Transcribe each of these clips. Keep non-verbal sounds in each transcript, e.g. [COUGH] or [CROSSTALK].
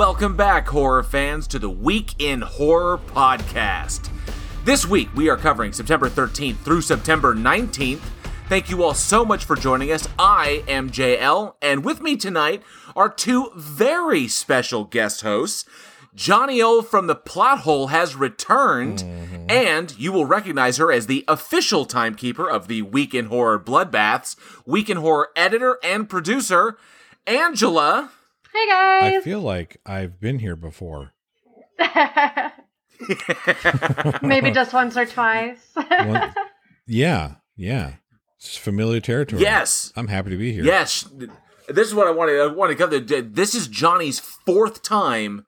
Welcome back, horror fans, to the Week in Horror podcast. This week, we are covering September 13th through September 19th. Thank you all so much for joining us. I am JL, and with me tonight are two very special guest hosts. Johnny O from the Plot Hole has returned, mm-hmm. and you will recognize her as the official timekeeper of the Week in Horror Bloodbaths, Week in Horror editor and producer, Angela. Hey guys. I feel like I've been here before. [LAUGHS] Maybe [LAUGHS] just once or twice. Well, [LAUGHS] yeah, yeah. It's familiar territory. Yes. I'm happy to be here. Yes, this is what I wanted. I wanted to cover. This is Johnny's fourth time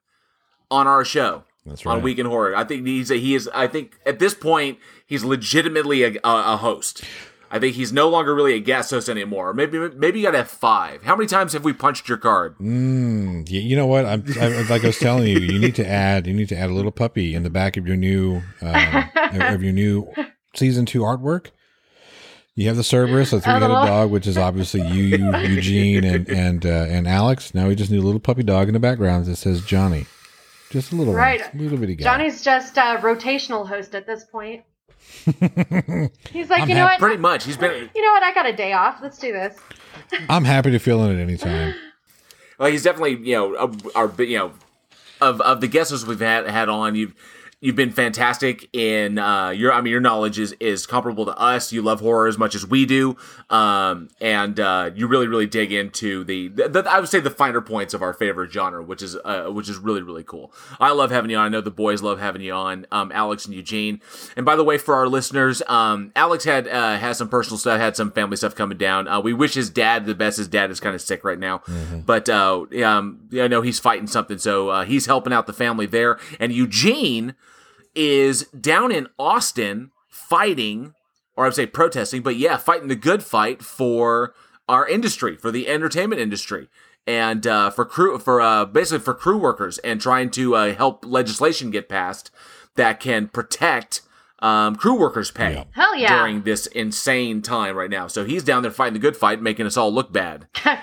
on our show That's right. on Week in Horror. I think he's a, he is. I think at this point he's legitimately a, a, a host. I think he's no longer really a guest host anymore. Maybe maybe you got to have five. How many times have we punched your card? Mm, y- you know what? I'm, I, like I was telling you, you need to add. You need to add a little puppy in the back of your new uh, of your new season two artwork. You have the Cerberus, a three-headed little- dog, which is obviously you, you Eugene, and and uh, and Alex. Now we just need a little puppy dog in the background that says Johnny. Just a little Right. one, a little bitty guy. Johnny's just a rotational host at this point. [LAUGHS] He's like, I'm you know hap- what? Pretty much. He's been You know what? I got a day off. Let's do this. [LAUGHS] I'm happy to fill in at any time. Well, he's definitely you know a- our you know of of the guests we've had had on you've you've been fantastic in uh your I mean your knowledge is is comparable to us. You love horror as much as we do, um and uh you really really dig into the, the I would say the finer points of our favorite genre, which is uh which is really really cool. I love having you on. I know the boys love having you on, um Alex and Eugene. And by the way, for our listeners, um Alex had uh has some personal stuff, had some family stuff coming down. Uh, we wish his dad the best. His dad is kind of sick right now, but uh, um, I know he's fighting something, so uh, he's helping out the family there. And Eugene is down in Austin fighting, or I would say protesting, but yeah, fighting the good fight for our industry, for the entertainment industry. And uh, for crew, for uh, basically for crew workers, and trying to uh, help legislation get passed that can protect um, crew workers' pay Yeah. Hell yeah. during this insane time right now. So he's down there fighting the good fight, making us all look bad. [LAUGHS]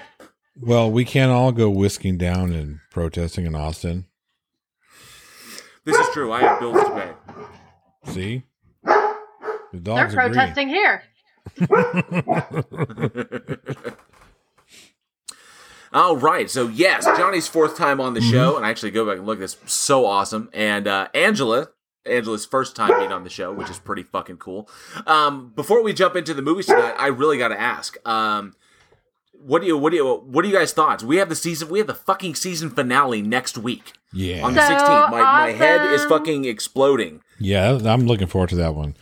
Well, we can't all go whisking down and protesting in Austin. This is true. I have bills to pay. See, the They're dogs agree. protesting here. [LAUGHS] All right. So yes, Johnny's fourth time on the show, and I actually go back and look. at This so awesome. And uh, Angela, Angela's first time being on the show, which is pretty fucking cool. Um, before we jump into the movies tonight, I really got to ask. Um, what do you what do you what do you guys thoughts? We have the season we have the fucking season finale next week Yeah, on the So 16th. My my head is fucking exploding. yeah, I'm looking forward to that one.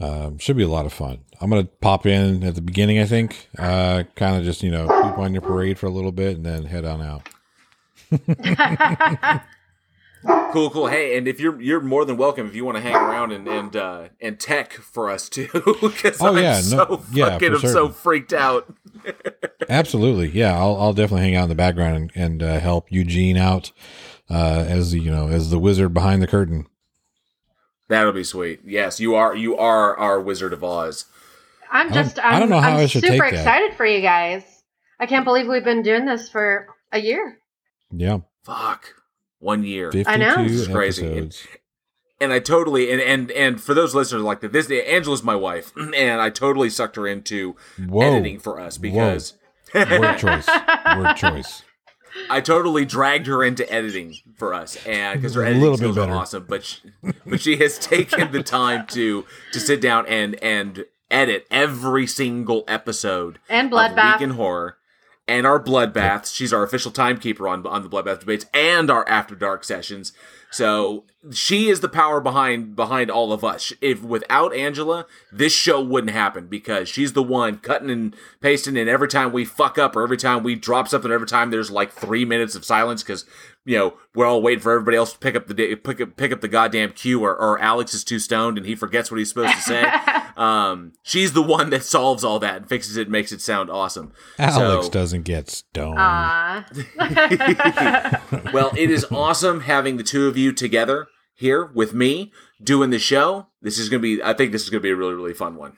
Um, should be a lot of fun. I'm gonna pop in at the beginning. I think, uh, kind of just you know poop on your parade for a little bit and then head on out. [LAUGHS] Cool, cool. Hey, and if you're you're more than welcome if you want to hang around and and uh, and tech for us too, [LAUGHS] because Oh, I'm yeah, no- so yeah, fucking for I'm so freaked out. [LAUGHS] Absolutely, yeah. I'll I'll definitely hang out in the background and, and uh, help Eugene out uh, as the you know as the wizard behind the curtain. That'll be sweet. Yes, you are you are our Wizard of Oz. I'm I don't- just, I I'm, don't know how I'm I should super take that. excited for you guys. I can't believe we've been doing this for a year. Yeah, Fuck, one year. I know. This is crazy. episodes. and I totally and and and for those listeners like that, this Angela's my wife, [CLEARS THROAT] and I totally sucked her into Whoa, editing for us because word [LAUGHS] choice, word choice. I totally dragged her into editing for us, and because her editing little skills are awesome, but she, but she has taken the time to to sit down and and edit every single episode And of Bloodbath. Week in Horror and our bloodbaths. She's our official timekeeper on on the bloodbath debates and our after dark sessions. So she is the power behind behind all of us. If without Angela, this show wouldn't happen because she's the one cutting and pasting. And every time we fuck up or every time we drop something, every time there's like three minutes of silence because you know we're all waiting for everybody else to pick up the pick up pick up the goddamn cue, or, or Alex is too stoned and he forgets what he's supposed to say. [LAUGHS] um, she's the one that solves all that and fixes it, and makes it sound awesome. Alex So- doesn't get stoned. Aw. [LAUGHS] [LAUGHS] well, it is awesome having the two of you together here with me doing the show. This is going to be, I think this is going to be a really, really fun one.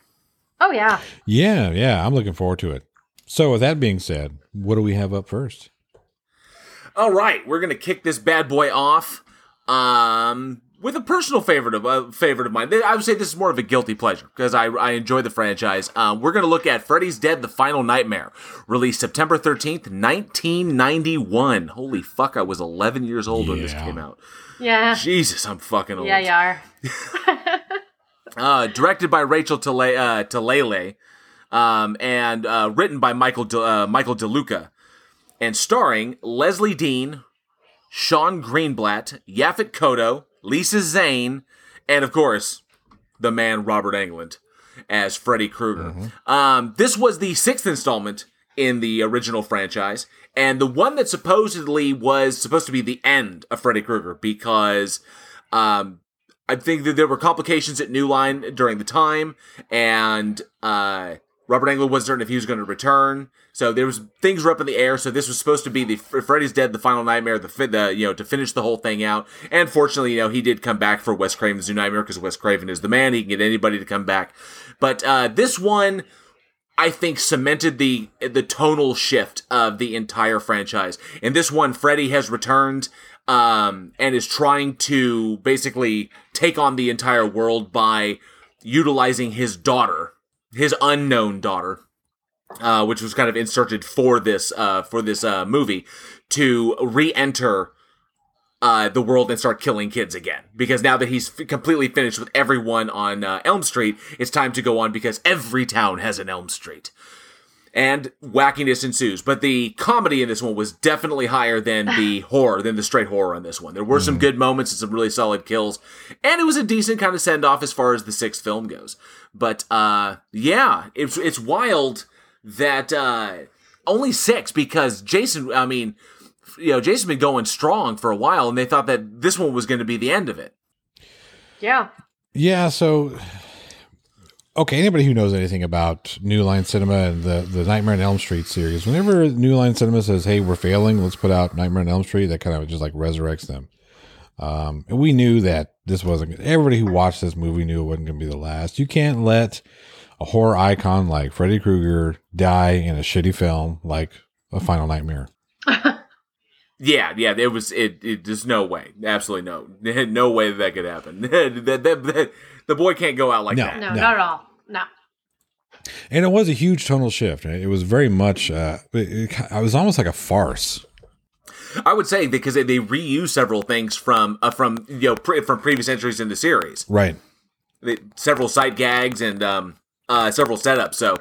oh yeah. yeah, yeah, I'm looking forward to it. So, with that being said, what do we have up first? All right, we're gonna kick this bad boy off um, with a personal favorite of uh, favorite of mine. I would say this is more of a guilty pleasure because I, I enjoy the franchise. Um, we're gonna look at Freddy's Dead: The Final Nightmare, released September thirteenth, nineteen ninety one. Holy fuck! I was eleven years old when this came out. Yeah. Jesus, I'm fucking old. Yeah, you are. [LAUGHS] Uh, directed by Rachel Tale- uh, Talalay, um, and uh, written by Michael De- uh, Michael DeLuca, and starring Lezlie Deane, Shon Greenblatt, Yaphet Kotto, Lisa Zane, and of course, the man Robert Englund as Freddy Krueger. Um, this was the sixth installment in the original franchise, and the one that supposedly was supposed to be the end of Freddy Krueger because um, I think that there were complications at New Line during the time, and uh, Robert Englund wasn't certain if he was going to return. So there was things were up in the air. So this was supposed to be the Freddy's Dead, the final nightmare, the, the you know to finish the whole thing out. And fortunately, you know he did come back for Wes Craven's New Nightmare because Wes Craven is the man. He can get anybody to come back. But uh, this one. I think cemented the the tonal shift of the entire franchise. In this one, Freddy has returned um, and is trying to basically take on the entire world by utilizing his daughter, his unknown daughter, uh, which was kind of inserted for this uh, for this uh, movie to re-enter uh, the world and start killing kids again. Because now that he's f- completely finished with everyone on uh, Elm Street, it's time to go on because every town has an Elm Street. And wackiness ensues. But the comedy in this one was definitely higher than the [SIGHS] horror, than the straight horror on this one. There were some good moments and some really solid kills. And it was a decent kind of send off as far as the sixth film goes. But uh, yeah, it's, it's wild that uh, only six because Jason, I mean, you know, Jason's been going strong for a while, and they thought that this one was going to be the end of it. Yeah. Yeah, so okay, anybody who knows anything about New Line Cinema and the the Nightmare on Elm Street series, whenever New Line Cinema says, "Hey, we're failing, let's put out Nightmare on Elm Street," that kind of just like resurrects them. Um, and we knew that this wasn't. Everybody who watched this movie knew it wasn't going to be the last. You can't let a horror icon like Freddy Krueger die in a shitty film like a Final Nightmare. [LAUGHS] Yeah, yeah, it was. It, it there's no way, absolutely no, [LAUGHS] no way that, that could happen. [LAUGHS] that, that, that- the boy can't go out like No. that. No, No. not at all. No. And it was a huge tonal shift. It was very much. Uh, it, it, it was almost like a farce. I would say because they, they reuse several things from uh, from you know pre- from previous entries in the series, Right. they, several sight gags and um uh several setups. So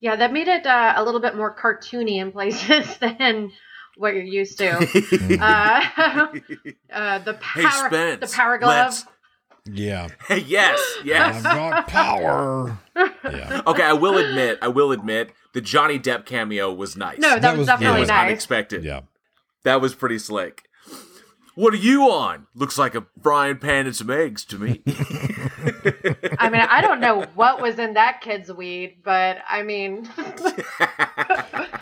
Yeah, that made it uh, a little bit more cartoony in places [LAUGHS] than what you're used to. [LAUGHS] uh, [LAUGHS] uh, the Hey, power, Spence, the power glove. let's- Yeah. [LAUGHS] yes, yes. I've got power. Yeah. [LAUGHS] Okay, I will admit, I will admit, the Johnny Depp cameo was nice. No, that, That was, was- definitely was nice. unexpected. Yeah. That was pretty slick. What are you on? Looks like a frying pan and some eggs to me. [LAUGHS] I mean, I don't know what was in that kid's weed, but I mean,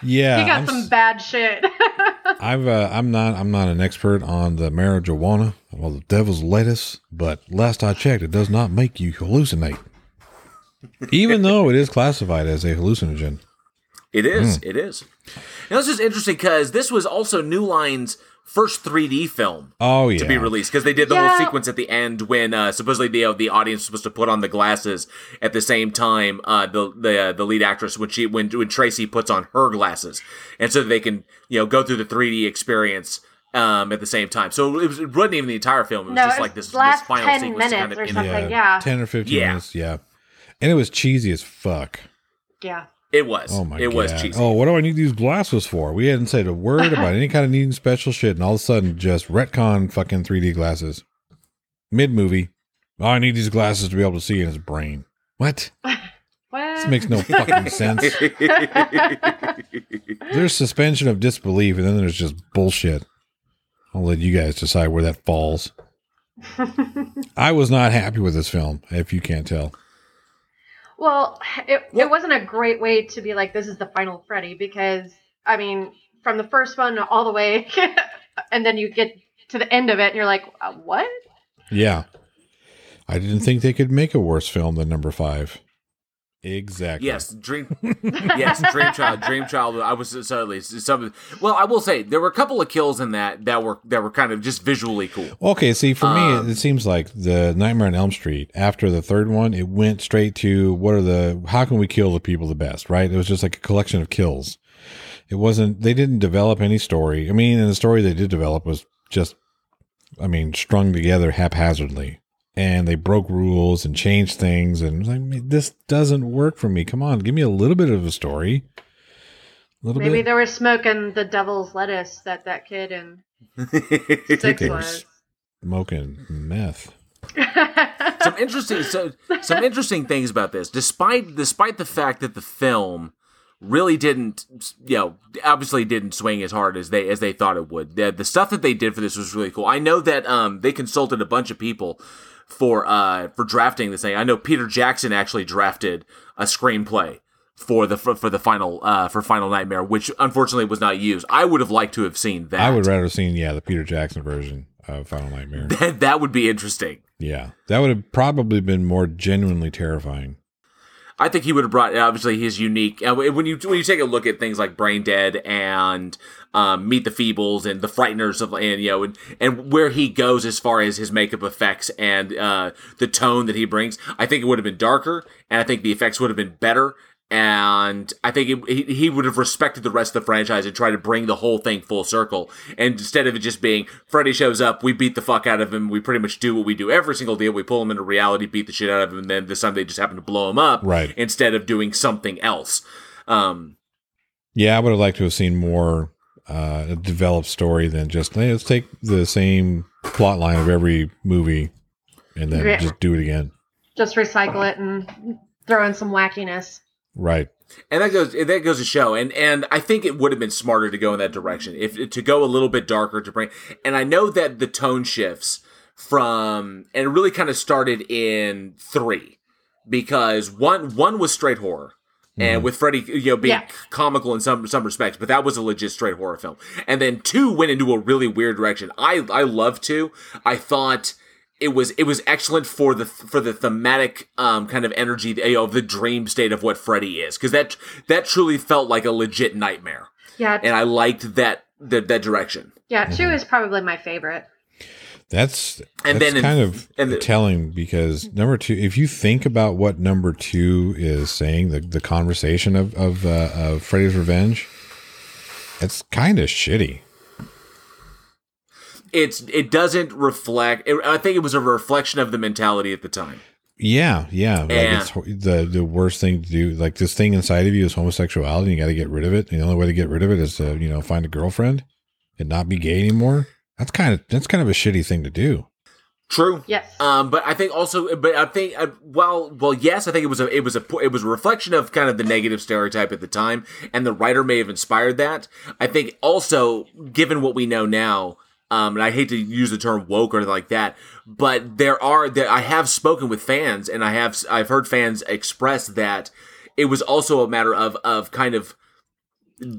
Yeah. he got I'm, some bad shit. [LAUGHS] I've uh, I'm not I'm not an expert on the marijuana or the devil's lettuce, but last I checked, it does not make you hallucinate. Even [LAUGHS] though it is classified as a hallucinogen. It is. Hmm. It is. Now this is interesting because this was also New Line's first 3D film Oh yeah. to be released because they did the Yeah. whole sequence at the end when uh, supposedly the uh, the audience was supposed to put on the glasses at the same time uh, the the uh, the lead actress when she when when Tracy puts on her glasses and so that they can you know go through the 3D experience um, at the same time. So it, was, it wasn't even the entire film. It was no, just it like this, last this final 10 sequence minutes kind of or in- something. yeah. Ten or fifteen Yeah. minutes, yeah. And it was cheesy as fuck. yeah. It was. Oh my it god. was cheesy. Oh, what do I need these glasses for? We hadn't said a word about any kind of needing special shit, and all of a sudden just retcon fucking 3D glasses. Mid movie. Oh, I need these glasses to be able to see in his brain. What? [LAUGHS] This makes no fucking sense. [LAUGHS] There's suspension of disbelief, and then there's just bullshit. I'll let you guys decide where that falls. [LAUGHS] I was not happy with this film, if you can't tell. Well, it, Well- it wasn't a great way to be like, this is the final Freddy, because, I mean, from the first one all the way, [LAUGHS] and then you get to the end of it, and you're like, uh, what? Yeah. I didn't think they could make a worse film than number five. Exactly. Yes, dream. yes, dream child. Dream child. I was certainly some. Well, I will say there were a couple of kills in that that were that were kind of just visually cool. Okay, see, for Um, me, it seems like the Nightmare on Elm Street. After the third one, it went straight to what are the how can we kill the people the best, right? It was just like a collection of kills. It wasn't. They didn't develop any story. I mean, and the story they did develop was just, I mean, strung together haphazardly, and they broke rules and changed things, and was like this doesn't work for me. Come on, give me a little bit of a story. A little Maybe bit. they were smoking the devil's lettuce that that kid in six was. smoking meth. [LAUGHS] some interesting so some interesting things about this despite despite the fact that the film really didn't you know obviously didn't swing as hard as they as they thought it would the, the stuff that they did for this was really cool i know that um they consulted a bunch of people for uh for drafting this thing i know peter jackson actually drafted a screenplay for the for, for the final uh for final nightmare which unfortunately was not used i would have liked to have seen that I would rather have seen yeah the Peter Jackson version of Final Nightmare. that, [LAUGHS] that would be interesting yeah, that would have probably been more genuinely terrifying. I think he would have brought obviously his unique. uh, When you when you take a look at things like Brain Dead and um, Meet the Feebles and the Frighteners of and you know and, and where he goes as far as his makeup effects and uh, the tone that he brings, I think it would have been darker and I think the effects would have been better. And I think it, he, he would have respected the rest of the franchise and tried to bring the whole thing full circle. And instead of it just being Freddy shows up, we beat the fuck out of him, we pretty much do what we do every single deal, We pull him into reality, beat the shit out of him, and then this time they just happen to blow him up Right. instead of doing something else. Um, Yeah, I would have liked to have seen more uh, a developed story than just hey, let's take the same plot line of every movie and then Yeah. just do it again. Just recycle it and throw in some wackiness. Right. and that goes that goes to show, and and I think it would have been smarter to go in that direction, if to go a little bit darker to bring. And I know that the tone shifts from, and it really kind of started in three, because one one was straight horror. And mm-hmm. with Freddy, you know, being Yeah. comical in some some respects, but that was a legit straight horror film. And then two went into a really weird direction. I I love two. I thought it was it was excellent for the for the thematic um kind of energy you know, of the dream state of what Freddy is because that that truly felt like a legit nightmare, Yeah, and I liked that that, that direction. yeah. Two is probably my favorite. That's And that's then in- kind of and the- telling because number two, if you think about what number two is saying, the the conversation of of, uh, of Freddy's Revenge, it's kind of shitty. It's it doesn't reflect. It, I think it was a reflection of the mentality at the time. Yeah, yeah. Like it's the the worst thing to do. Like this thing inside of you is homosexuality. And you got to get rid of it. And the only way to get rid of it is to you know find a girlfriend and not be gay anymore. That's kind of that's kind of a shitty thing to do. True. Yes. Um, but I think also, but I think, uh, well, well, yes, I think it was a, it was a, it was a reflection of kind of the negative stereotype at the time, and the writer may have inspired that. I think also, given what we know now, um, and I hate to use the term woke or anything like that, but there are, there, I have spoken with fans, and I have, I've heard fans express that it was also a matter of, of kind of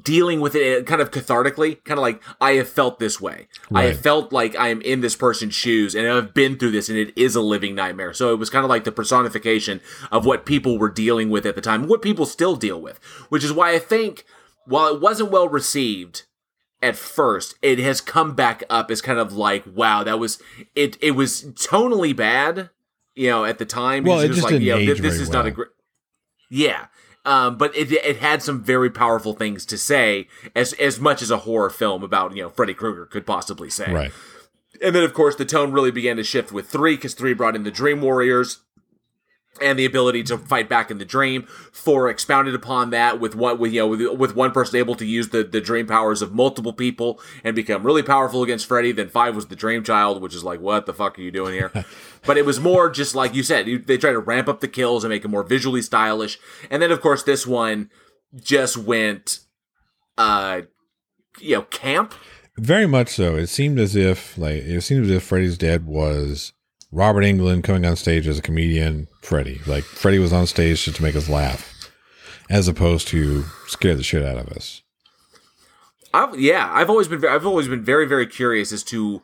dealing with it kind of cathartically, kind of like I have felt this way. I have felt like I am in this person's shoes and I've been through this and it is a living nightmare. So it was kind of like the personification of what people were dealing with at the time, what people still deal with, which is why I think while it wasn't well received at first, it has come back up as kind of like, wow, that was it. It was tonally bad, you know, at the time. Well, it just didn't you know, age this, is not a great. Yeah. Um, but it, it had some very powerful things to say, as as much as a horror film about you know Freddy Krueger could possibly say. Right. And then of course the tone really began to shift with three because three brought in the Dream Warriors and the ability to fight back in the dream. Four expounded upon that with what with you know with, with one person able to use the the dream powers of multiple people and become really powerful against Freddy. Then five was the Dream Child, which is like what the fuck are you doing here? [LAUGHS] but it was more just like you said. You, they tried to ramp up the kills and make it more visually stylish. And then of course this one just went, uh, you know, camp. Very much so. It seemed as if like it seemed as if Freddy's Dead was Robert Englund coming on stage as a comedian. Freddy. like Freddy was on stage just to make us laugh, as opposed to scare the shit out of us. I've, yeah, I've always been I've always been very very curious as to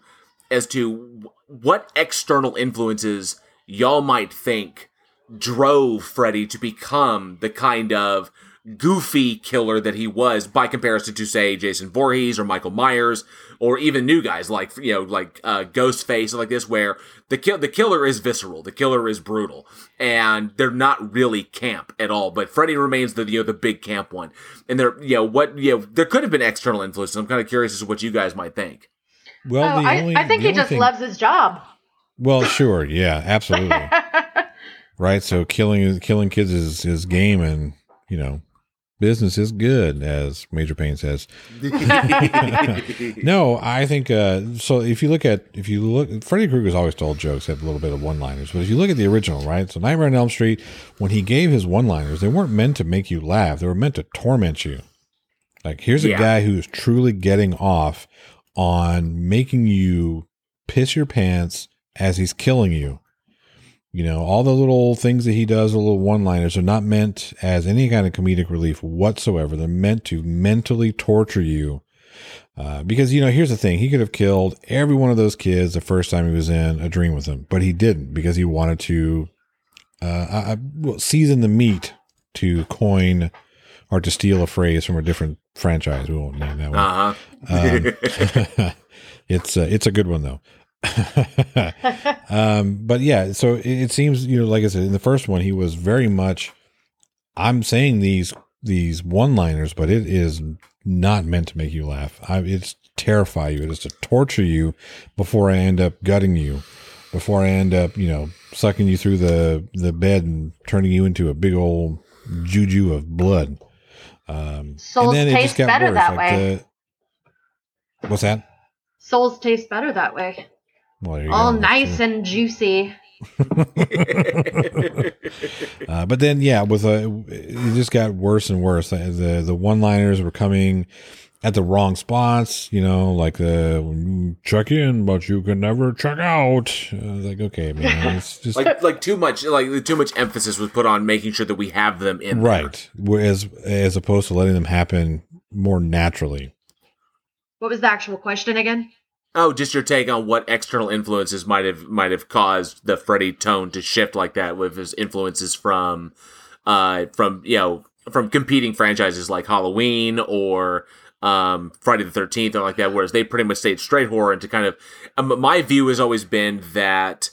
as to what external influences y'all might think drove Freddy to become the kind of goofy killer that he was by comparison to say Jason Voorhees or Michael Myers or even new guys like you know like uh, Ghostface like this where the kill the killer is visceral the killer is brutal and they're not really camp at all but Freddy remains the you know the big camp one and there you know what you know there could have been external influences I'm kind of curious as to what you guys might think Well, oh, the I, only, I think the he only just thing- loves his job. Well, sure, yeah, [LAUGHS] absolutely. right. So killing killing kids is his game, and you know, business is good, as Major Payne says. [LAUGHS] No, I think uh, so. If you look at if you look, Freddy Krueger's always told jokes, had a little bit of one liners. But if you look at the original, right? So Nightmare on Elm Street, when he gave his one liners, they weren't meant to make you laugh. They were meant to torment you. Like here's a Yeah. guy who's truly getting off on making you piss your pants as he's killing you. You know, all the little things that he does, the little one liners, are not meant as any kind of comedic relief whatsoever. They're meant to mentally torture you. Uh, because, you know, here's the thing he could have killed every one of those kids the first time he was in a dream with them, but he didn't because he wanted to uh, uh, well, season the meat to coin or to steal a phrase from a different franchise. We won't name that one. uh-huh Um, [LAUGHS] [LAUGHS] it's uh, it's a good one though. [LAUGHS] um, but yeah, so it, it seems you know, like I said, in the first one, he was very much. I'm saying these these one liners, but it is not meant to make you laugh. I, it's terrify you. It is to torture you before I end up gutting you, before I end up you know sucking you through the the bed and turning you into a big old juju of blood. Um, Souls taste better that way. the- what's that? Souls taste better that way. Well, All go. Nice and juicy. [LAUGHS] Uh, but then, yeah, with a, it just got worse and worse. The the, the one liners were coming at the wrong spots. You know, like the check in, but you can never check out. Uh, I was like, okay, man, [LAUGHS] it's just like like too much like too much emphasis was put on making sure that we have them in there. right. Whereas as opposed to letting them happen more naturally. What was the actual question again? Oh, just your take on what external influences might have might have caused the Freddy tone to shift like that with his influences from uh from you know from competing franchises like Halloween or um Friday the 13th or like that whereas they pretty much stayed straight horror and to kind of um, my view has always been that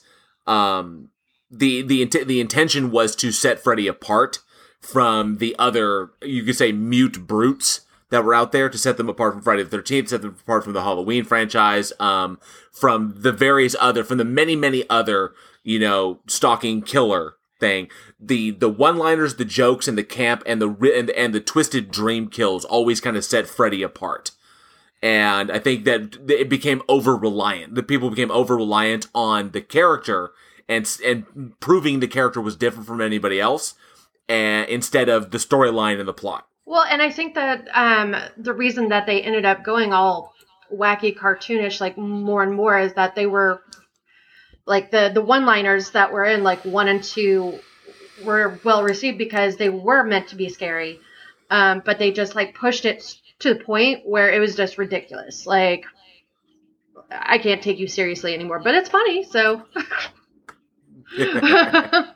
um the the the intention was to set Freddy apart from the other you could say mute brutes that were out there to set them apart from Friday the 13th, set them apart from the Halloween franchise, um, from the various other, from the many, many other, you know, stalking killer thing. The, the one-liners, the jokes, and the camp, and the, and, and the twisted dream kills always kind of set Freddy apart. And I think that it became over-reliant. The people became over-reliant on the character and, and proving the character was different from anybody else, and instead of the storyline and the plot. Well, and I think that um, the reason that they ended up going all wacky cartoonish like more and more is that they were like the the one liners that were in like one and two were well received because they were meant to be scary um, but they just like pushed it to the point where it was just ridiculous. Like i can't take you seriously anymore but it's funny so [LAUGHS] [LAUGHS] [LAUGHS]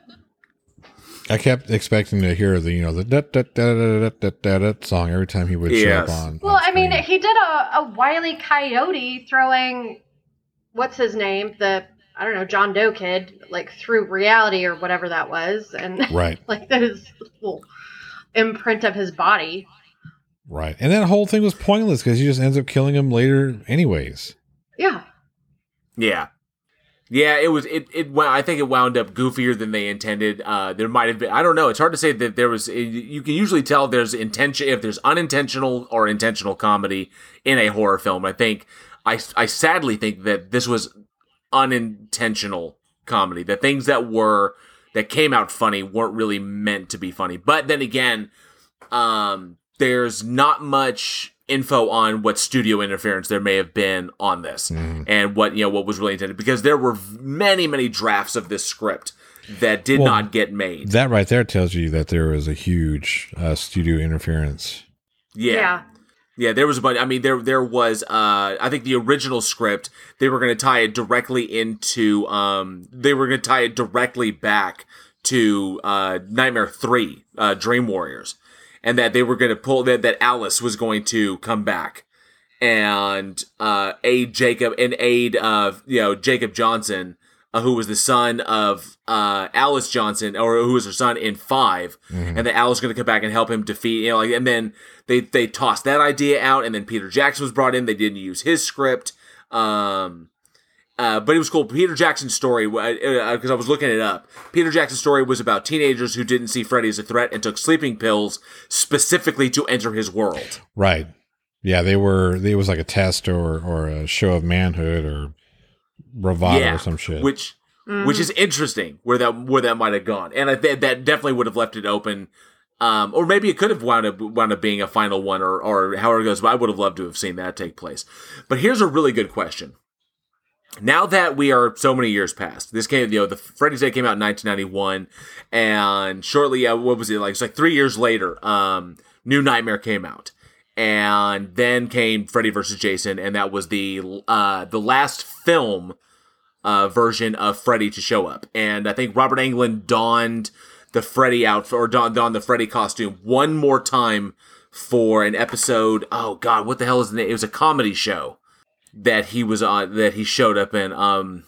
I kept expecting to hear the you know the da da da da da da da song every time he would yes. show up on. Well, on I mean, he did a, a wily coyote throwing what's his name the I don't know John Doe kid like through reality or whatever that was and [LAUGHS] right like that is cool imprint of his body. Right, and that whole thing was pointless because he just ends up killing him later, anyways. Yeah. Yeah. Yeah, it was it it I think it wound up goofier than they intended. Uh there might have been I don't know, it's hard to say that there was you can usually tell there's intention if there's unintentional or intentional comedy in a horror film. I think I I sadly think that this was unintentional comedy. The things that were that came out funny weren't really meant to be funny. But then again, um there's not much info on what studio interference there may have been on this Mhm. and what you know what was really intended because there were many many drafts of this script that did Well, not get made That right there tells you that there was a huge uh, studio interference. yeah. yeah, Yeah, there was a bunch. I mean, there there was. Uh, I think the original script they were going to tie it directly into. Um, they were going to tie it directly back to uh, Nightmare Three, uh, Dream Warriors, and that they were going to pull that that Alice was going to come back and uh, aid Jacob and aid uh, you know Jacob Johnson, uh, who was the son of uh, Alice Johnson, or who was her son in 5 Mhm. and that Alice was going to come back and help him defeat you know like and then they they tossed that idea out, and then Peter Jackson was brought in. They didn't use his script. Um, uh, but it was cool. Peter Jackson's story, because I was looking it up. Peter Jackson's story was about teenagers who didn't see Freddy as a threat and took sleeping pills specifically to enter his world. Right. Yeah, they were. It was like a test or or a show of manhood or bravado Yeah, or some shit. Which, Mhm. which is interesting where that where that might have gone, and I think that definitely would have left it open. Um, or maybe it could have wound up wound up being a final one, or or however it goes. But I would have loved to have seen that take place. But here's a really good question. Now that we are so many years past, this came, you know, the Freddy's Dead came out in 1991, and shortly, uh, what was it like? It's like three years later, um, New Nightmare came out, and then came Freddy versus Jason, and that was the uh, the last film uh, version of Freddy to show up. And I think Robert Englund donned the Freddy outfit or donned, donned the Freddy costume one more time for an episode. Oh God, what the hell is the name? It was a comedy show that he was on that he showed up in. Um,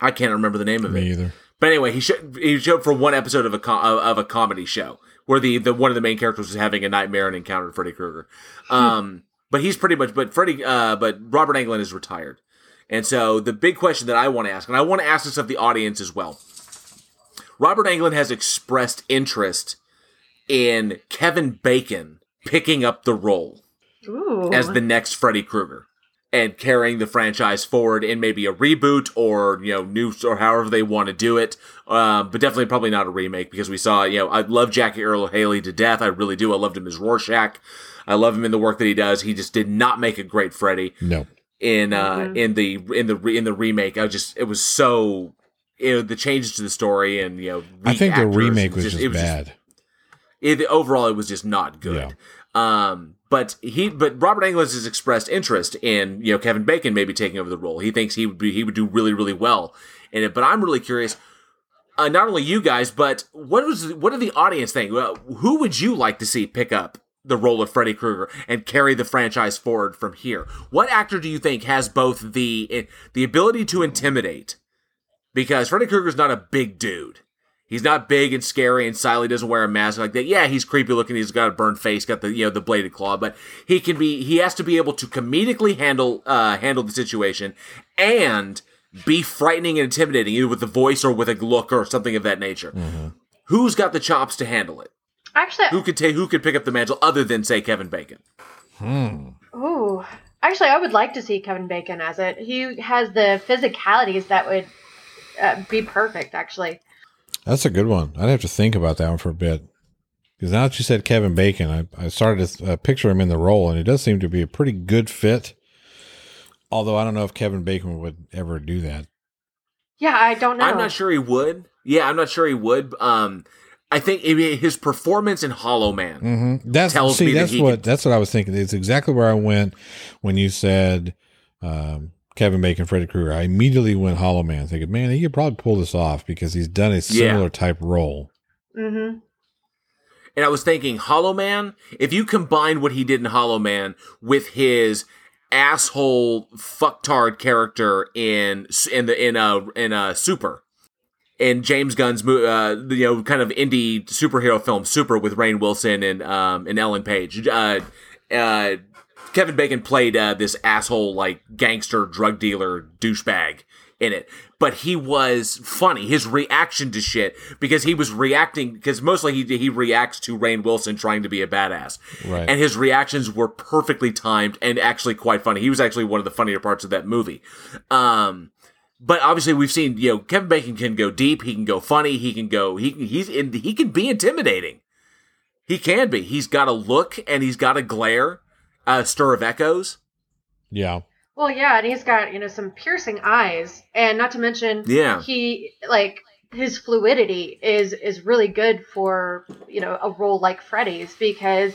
I can't remember the name of it. Either. But anyway, he showed he showed for one episode of a com- of a comedy show where the, the one of the main characters was having a nightmare and encountered Freddy Krueger. Um, but he's pretty much but Freddy uh, but Robert Englund is retired, and so the big question that I want to ask, and I want to ask this of the audience as well. Robert Englund has expressed interest in Kevin Bacon picking up the role Ooh. as the next Freddy Krueger and carrying the franchise forward in maybe a reboot or you know new or however they want to do it. Um, but definitely probably not a remake because we saw you know I love Jackie Earle Haley to death. I really do. I loved him as Rorschach. I love him in the work that he does. He just did not make a great Freddy No. in uh Mhm. in the in the re- in the remake. I just it was so you know the changes to the story and you know I weak think the remake was just, it was bad. it, overall it was just not good. Um, but he, but Robert Englund has expressed interest in you know Kevin Bacon maybe taking over the role. He thinks he would be he would do really really well in it. But I'm really curious. Uh, not only you guys, but what was what did the audience think? Who would you like to see pick up the role of Freddy Krueger and carry the franchise forward from here? What actor do you think has both the the ability to intimidate? Because Freddy Krueger's not a big dude. He's not big and scary and silent. Doesn't wear a mask like that. Yeah, he's creepy looking. He's got a burned face, got the you know the bladed claw. But he can be. He has to be able to comedically handle uh, handle the situation and be frightening and intimidating, either with the voice or with a look or something of that nature. Mhm. Who's got the chops to handle it? Actually, Who could take? Who could pick up the mantle other than say Kevin Bacon? Hmm. Ooh. Actually, I would like to see Kevin Bacon as it. He has the physicalities that would uh, be perfect, actually. That's a good one. I'd have to think about that one for a bit. Because now that you said Kevin Bacon, I, I started to uh, picture him in the role, and it does seem to be a pretty good fit. Although I don't know if Kevin Bacon would ever do that. Yeah, I don't know. I'm not sure he would. Yeah, I'm not sure he would. Um, I think I his performance in Hollow Man. Mm-hmm. That's Tells see, me that that's he what could- that's what I was thinking. It's exactly where I went when you said um, Kevin Bacon, Freddy Krueger. I immediately went Hollow Man, thinking, man, he could probably pull this off because he's done a similar type role. Mm-hmm. And I was thinking, Hollow Man, if you combine what he did in Hollow Man with his asshole fucktard character in in the in a in a Super in James Gunn's uh, you know kind of indie superhero film Super with Rainn Wilson and um and Ellen Page. Uh, uh, Kevin Bacon played uh, this asshole like gangster drug dealer douchebag in it, but he was funny. His reaction to shit because he was reacting because mostly he he reacts to Rainn Wilson trying to be a badass, Right. and his reactions were perfectly timed and actually quite funny. He was actually one of the funnier parts of that movie. Um, but obviously we've seen you know Kevin Bacon can go deep, he can go funny, he can go he can he's in, he can be intimidating. He can be. He's got a look and he's got a glare, a stir of echoes. Yeah. Well, yeah, and he's got you know some piercing eyes, and not to mention, Yeah. he like his fluidity is is really good for you know a role like Freddy's because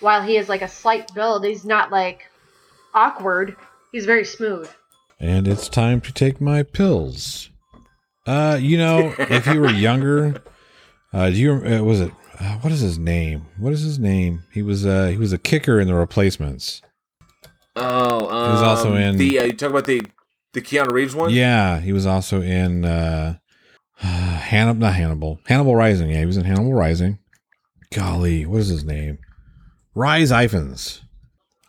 while he is like a slight build, he's not like awkward. He's very smooth. And it's time to take my pills. Uh, you know, if you were [LAUGHS] younger, Uh, do you uh, was it uh, what is his name? What is his name? He was uh he was a kicker in the replacements. Oh, um, was also in- the. Uh, you talk about the the Keanu Reeves one. Yeah, he was also in uh [SIGHS] Hannibal not Hannibal. Hannibal Rising. Yeah, he was in Hannibal Rising. Golly, what is his name? Rhys Ifans.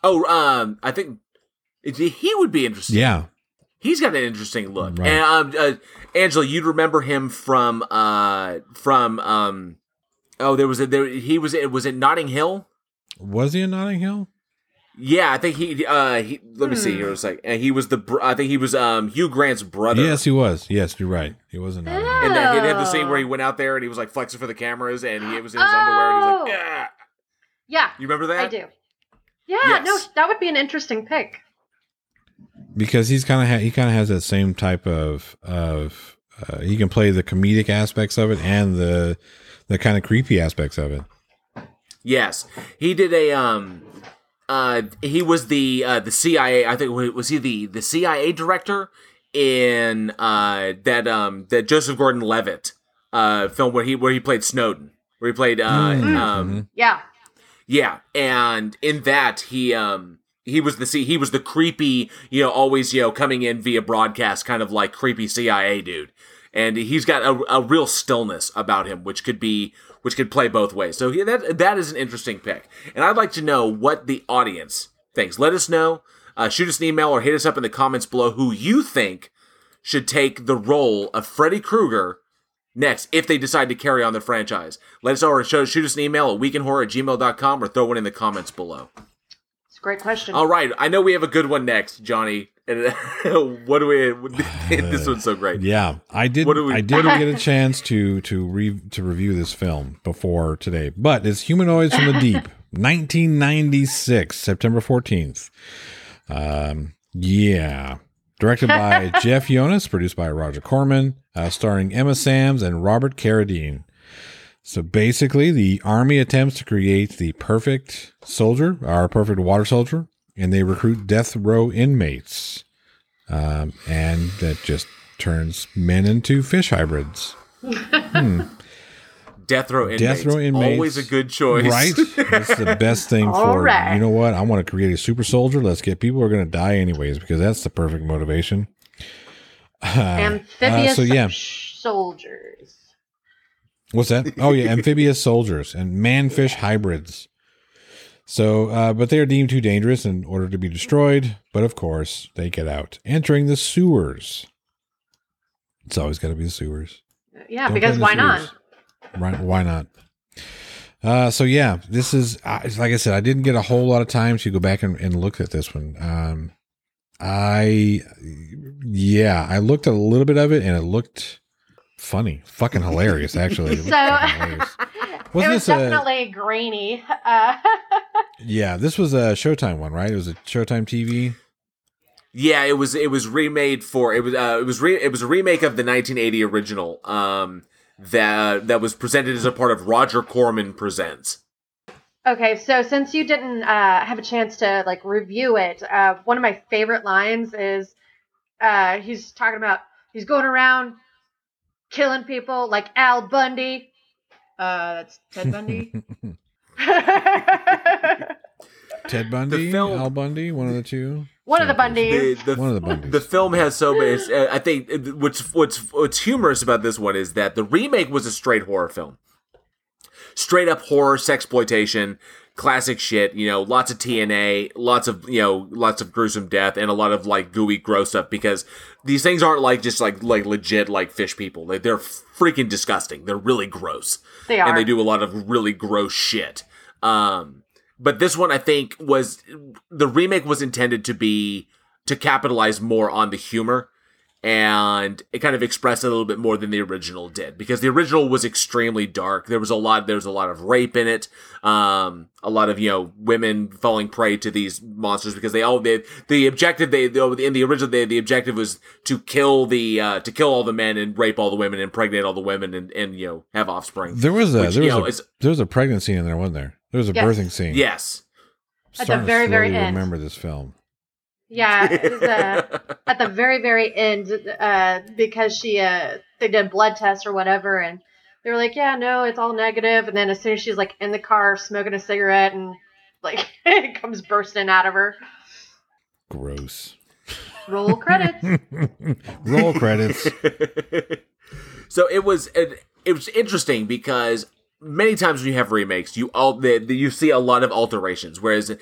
Oh, um, I think he would be interesting. Yeah. He's got an interesting look. Right. And um, uh, Angela, you'd remember him from uh from um. Oh, there was a there. He was it was it Notting Hill. Was he in Notting Hill? Yeah, I think he. uh he, Let me see here Was second. And he was the. br- I think he was um Hugh Grant's brother. Yes, he was. Yes, you're right. He was in Notting Hill. And then he had the Oh. scene where he went out there and he was like flexing for the cameras and he was in his underwear and he was like, Oh. yeah. Yeah, You remember that? I do. Yeah, Yes. no, that would be an interesting pick. because he's kind of ha- he kind of has that same type of of uh, he can play the comedic aspects of it and the the kind of creepy aspects of it. Yes, he did a um, uh, he was the uh the CIA. I think was he the the CIA director in uh that um that Joseph Gordon-Levitt uh film where he where he played Snowden, where he played uh Mm. um Yeah. yeah, and in that he um he was the C he was the creepy you know always you know coming in via broadcast kind of like creepy CIA dude, and he's got a, a real stillness about him which could be which could play both ways. So yeah, that that is an interesting pick, and I'd like to know what the audience thinks. Let us know. Uh, shoot us an email or hit us up in the comments below who you think should take the role of Freddy Krueger next if they decide to carry on the franchise. Let us know or show, shoot us an email at weekinhorror at gmail.com or throw one in the comments below. It's a great question. All right, I know we have a good one next, Johnny. And [LAUGHS] what do we? [LAUGHS] this one's so great. Yeah, I did. What do we- I didn't get a chance to to re, to review this film before today, but it's Humanoids from the Deep, [LAUGHS] 1996, September 14th. Um, yeah, directed by Jeff Yonis, produced by Roger Corman, uh, starring Emma Samms and Robert Carradine. So basically, the army attempts to create the perfect soldier, our perfect water soldier, and they recruit death row inmates um, and that just turns men into fish hybrids. Death row inmates. Death row inmates, Always a good choice. right? [LAUGHS] That's the best thing for right. you know what? I want to create a super soldier. Let's get people who are going to die anyways because that's the perfect motivation. Amphibious uh, so yeah. soldiers. What's that? Oh yeah, amphibious soldiers and man-fish hybrids. So, uh, but they are deemed too dangerous in order to be destroyed. But of course, they get out, entering the sewers. It's always got to be the sewers. Yeah, Don't because play in the why sewers. not? Right? Why not? Uh, so yeah, this is uh, like I said, I didn't get a whole lot of time to go back and, and look at this one. Um, I yeah, I looked at a little bit of it and it looked funny, fucking hilarious. Actually, [LAUGHS] It So fucking hilarious. [LAUGHS] it Wasn't was this a- definitely grainy. Uh, [LAUGHS] yeah, this was a Showtime one, right? It was a Showtime TV. Yeah, it was it was remade for it was uh, it was re- it was a remake of the 1980 original um that that was presented as a part of Roger Corman presents. okay, so since you didn't uh, have a chance to like review it, uh, one of my favorite lines is uh, he's talking about he's going around killing people like Al Bundy. Uh, that's Ted Bundy. [LAUGHS] [LAUGHS] Ted Bundy, film- Al Bundy, one of the two. One of the Bundys. The, the, One of the Bundys. the film has so many. uh, I think what's what's what's humorous about this one is that the remake was a straight horror film, straight up horror, sexploitation, classic shit. You know, lots of TNA, lots of you know, lots of gruesome death, and a lot of like gooey, gross stuff. Because these things aren't like just like like legit like fish people. They, they're freaking disgusting. They're really gross They are. and they do a lot of really gross shit. Um, but this one, I think, was the remake was intended to be to capitalize more on the humor, and it kind of expressed it a little bit more than the original did because the original was extremely dark. There was a lot. There was a lot of rape in it. Um, a lot of you know women falling prey to these monsters because they all they, the objective they in the original they, the objective was to kill the uh, to kill all the men and rape all the women, and impregnate all the women, and and you know have offspring. There was a Which, there was know, a, there was a pregnancy in there, wasn't there? There was a Yes. birthing scene. Yes. At the Starting to very, very slowly end. Remember this film? Yeah, it was, uh, [LAUGHS] at the very, very end uh, because she uh, they did blood tests or whatever, and they were like, yeah, no, it's all negative. And then as soon as she's like in the car smoking a cigarette and like [LAUGHS] it comes bursting out of her. Gross. Roll credits. [LAUGHS] Roll credits. so it was it, it was interesting because many times when you have remakes, you all the, the, you see a lot of alterations, whereas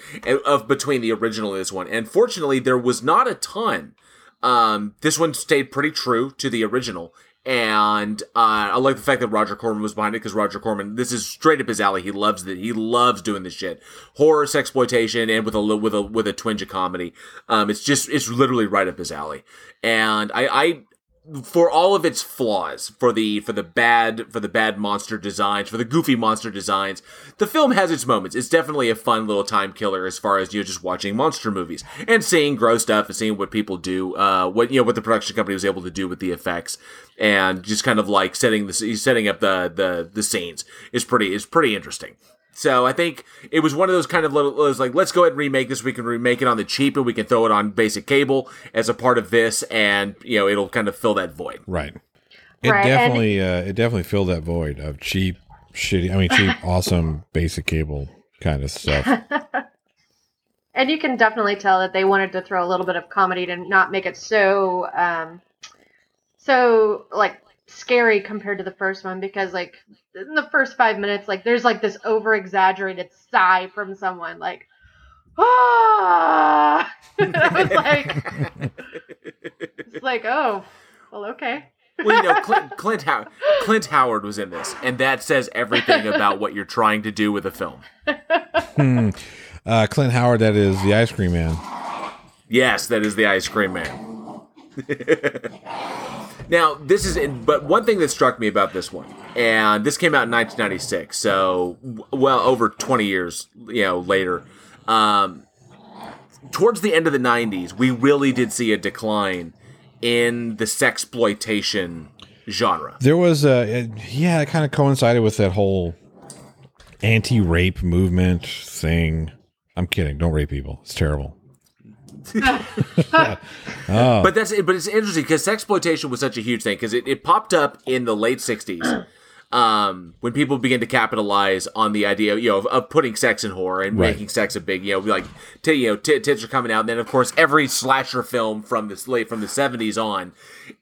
of between the original and this one. And fortunately, there was not a ton. Um, this one stayed pretty true to the original, and uh, I like the fact that Roger Corman was behind it because Roger Corman, this is straight up his alley. He loves that. He loves doing this shit, horror, exploitation, and with a with a with a twinge of comedy. Um, it's just it's literally right up his alley. And I, I for all of its flaws, for the for the bad for the bad monster designs, for the goofy monster designs, the film has its moments. It's definitely a fun little time killer as far as you know, just watching monster movies and seeing gross stuff and seeing what people do, uh, what you know, what the production company was able to do with the effects, and just kind of like setting the setting up the the the scenes is pretty is pretty interesting. So I think it was one of those kind of little, it was like, let's go ahead and remake this. We can remake it on the cheap and we can throw it on basic cable as a part of this. And, you know, it'll kind of fill that void. Right. It right, definitely, uh, it definitely filled that void of cheap, shitty, I mean, cheap, [LAUGHS] awesome basic cable kind of stuff. [LAUGHS] and you can definitely tell that they wanted to throw a little bit of comedy to not make it so, um, so like scary compared to the first one because like in the first five minutes like there's like this over exaggerated sigh from someone like ah! [LAUGHS] I was like [LAUGHS] it's like oh well okay. Well you know [LAUGHS] Clint Clint, How- Clint Howard was in this and that says everything about what you're trying to do with a film. Hmm. uh, Clint Howard that is the ice cream man. Yes that is the ice cream man now, this is, but one thing that struck me about this one, and this came out in 1996, so well over 20 years, you know, later. Um, towards the end of the 90s, we really did see a decline in the sexploitation genre. There was a, yeah, it kind of coincided with that whole anti-rape movement thing. I'm kidding. Don't rape people. It's terrible. [LAUGHS] oh. But that's but it's interesting because exploitation was such a huge thing because it, it popped up in the late '60s [CLEARS THROAT] um, when people begin to capitalize on the idea, you know, of, of putting sex in horror and right. making sex a big, you know, like, t- you know, t- tits are coming out. And then, of course, every slasher film from this late from the seventies on,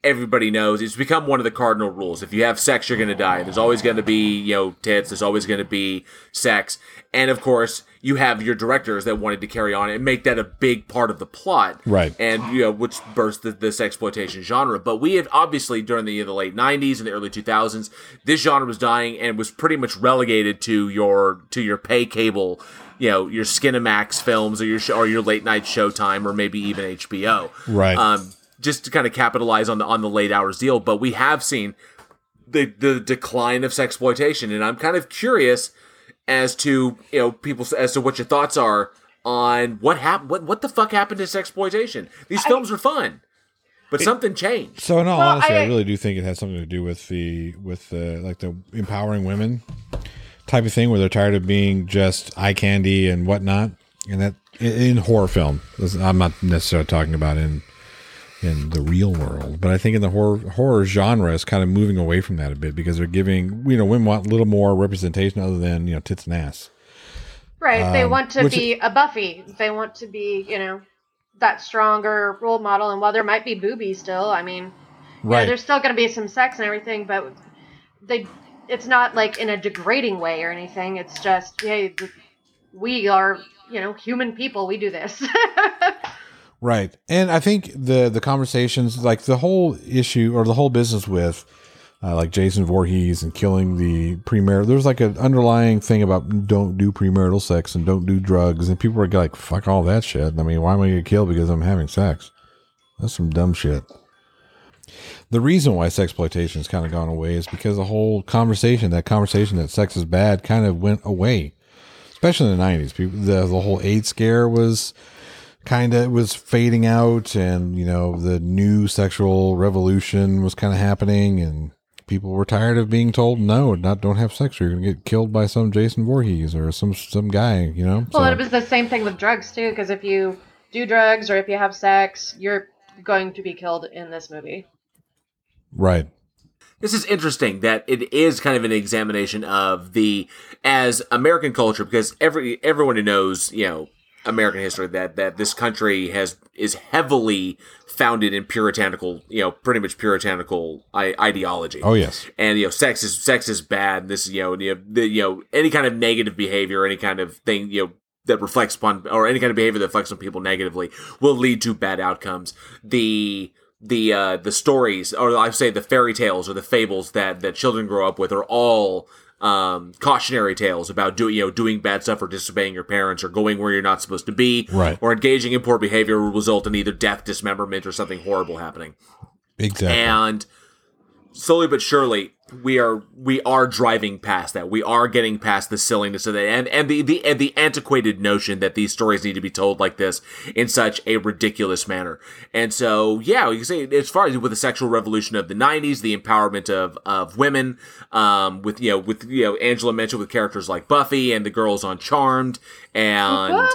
everybody knows it's become one of the cardinal rules. If you have sex, you're going to die. There's always going to be, you know, tits. There's always going to be sex. And of course, you have your directors that wanted to carry on and make that a big part of the plot, right? And you know, which burst the, this exploitation genre. But we had obviously during the, the late '90s and the early 2000s, this genre was dying and was pretty much relegated to your to your pay cable you know your Skinamax films or your or your late night Showtime or maybe even HBO, right? Um, just to kind of capitalize on the on the late hours deal. But we have seen the the decline of sexploitation, and I'm kind of curious as to you know people as to what your thoughts are on what happened. What what the fuck happened to sexploitation? These films I, are fun, but it, something changed. So in all well, honesty, I, I, really do think it has something to do with the with the like the empowering women type of thing, where they're tired of being just eye candy and whatnot, and that in horror film. I'm not necessarily talking about in in the real world. But I think in the horror horror genre is kind of moving away from that a bit because they're giving you know women want a little more representation other than you know tits and ass. Right. Um, they want to be is, a Buffy. They want to be you know that stronger role model. And while there might be boobies still, I mean, right. Know, there's still going to be some sex and everything, but they it's not like in a degrading way or anything. It's just hey, we are you know human people. We do this. [LAUGHS] Right. And I think the the conversations like the whole issue or the whole business with uh, like Jason Voorhees and killing the premarital. There's like an underlying thing about don't do premarital sex and don't do drugs, and people are like, "Fuck all that shit." I mean, why am I gonna kill because I'm having sex? That's some dumb shit. The reason why sexploitation has kind of gone away is because the whole conversation, that conversation that sex is bad, kind of went away, especially in the '90s. People, the the whole AIDS scare was kind of was fading out and you know the new sexual revolution was kind of happening and people were tired of being told no not don't have sex or you're gonna get killed by some jason Voorhees or some some guy you know well so. it was the same thing with drugs too because if you do drugs or if you have sex you're going to be killed in this movie right this is interesting that it is kind of an examination of the as American culture because every everyone who knows you know American history that that this country has is heavily founded in puritanical you know pretty much puritanical I- ideology. Oh yes, and you know sex is sex is bad. This you know you know, the, you know any kind of negative behavior, any kind of thing you know that reflects upon or any kind of behavior that reflects on people negatively will lead to bad outcomes. The the uh, the stories, or I say the fairy tales or the fables that that children grow up with, are all um, cautionary tales about doing you know doing bad stuff or disobeying your parents or going where you're not supposed to be, Right. Or engaging in poor behavior will result in either death, dismemberment, or something horrible happening. exactly. And slowly but surely, we are we are driving past that. We are getting past the silliness of that, and and the the and the antiquated notion that these stories need to be told like this in such a ridiculous manner. And so, yeah, you can say as far as with the sexual revolution of the '90s, the empowerment of of women, um, with you know with you know Angela mentioned with characters like Buffy and the girls on Charmed, and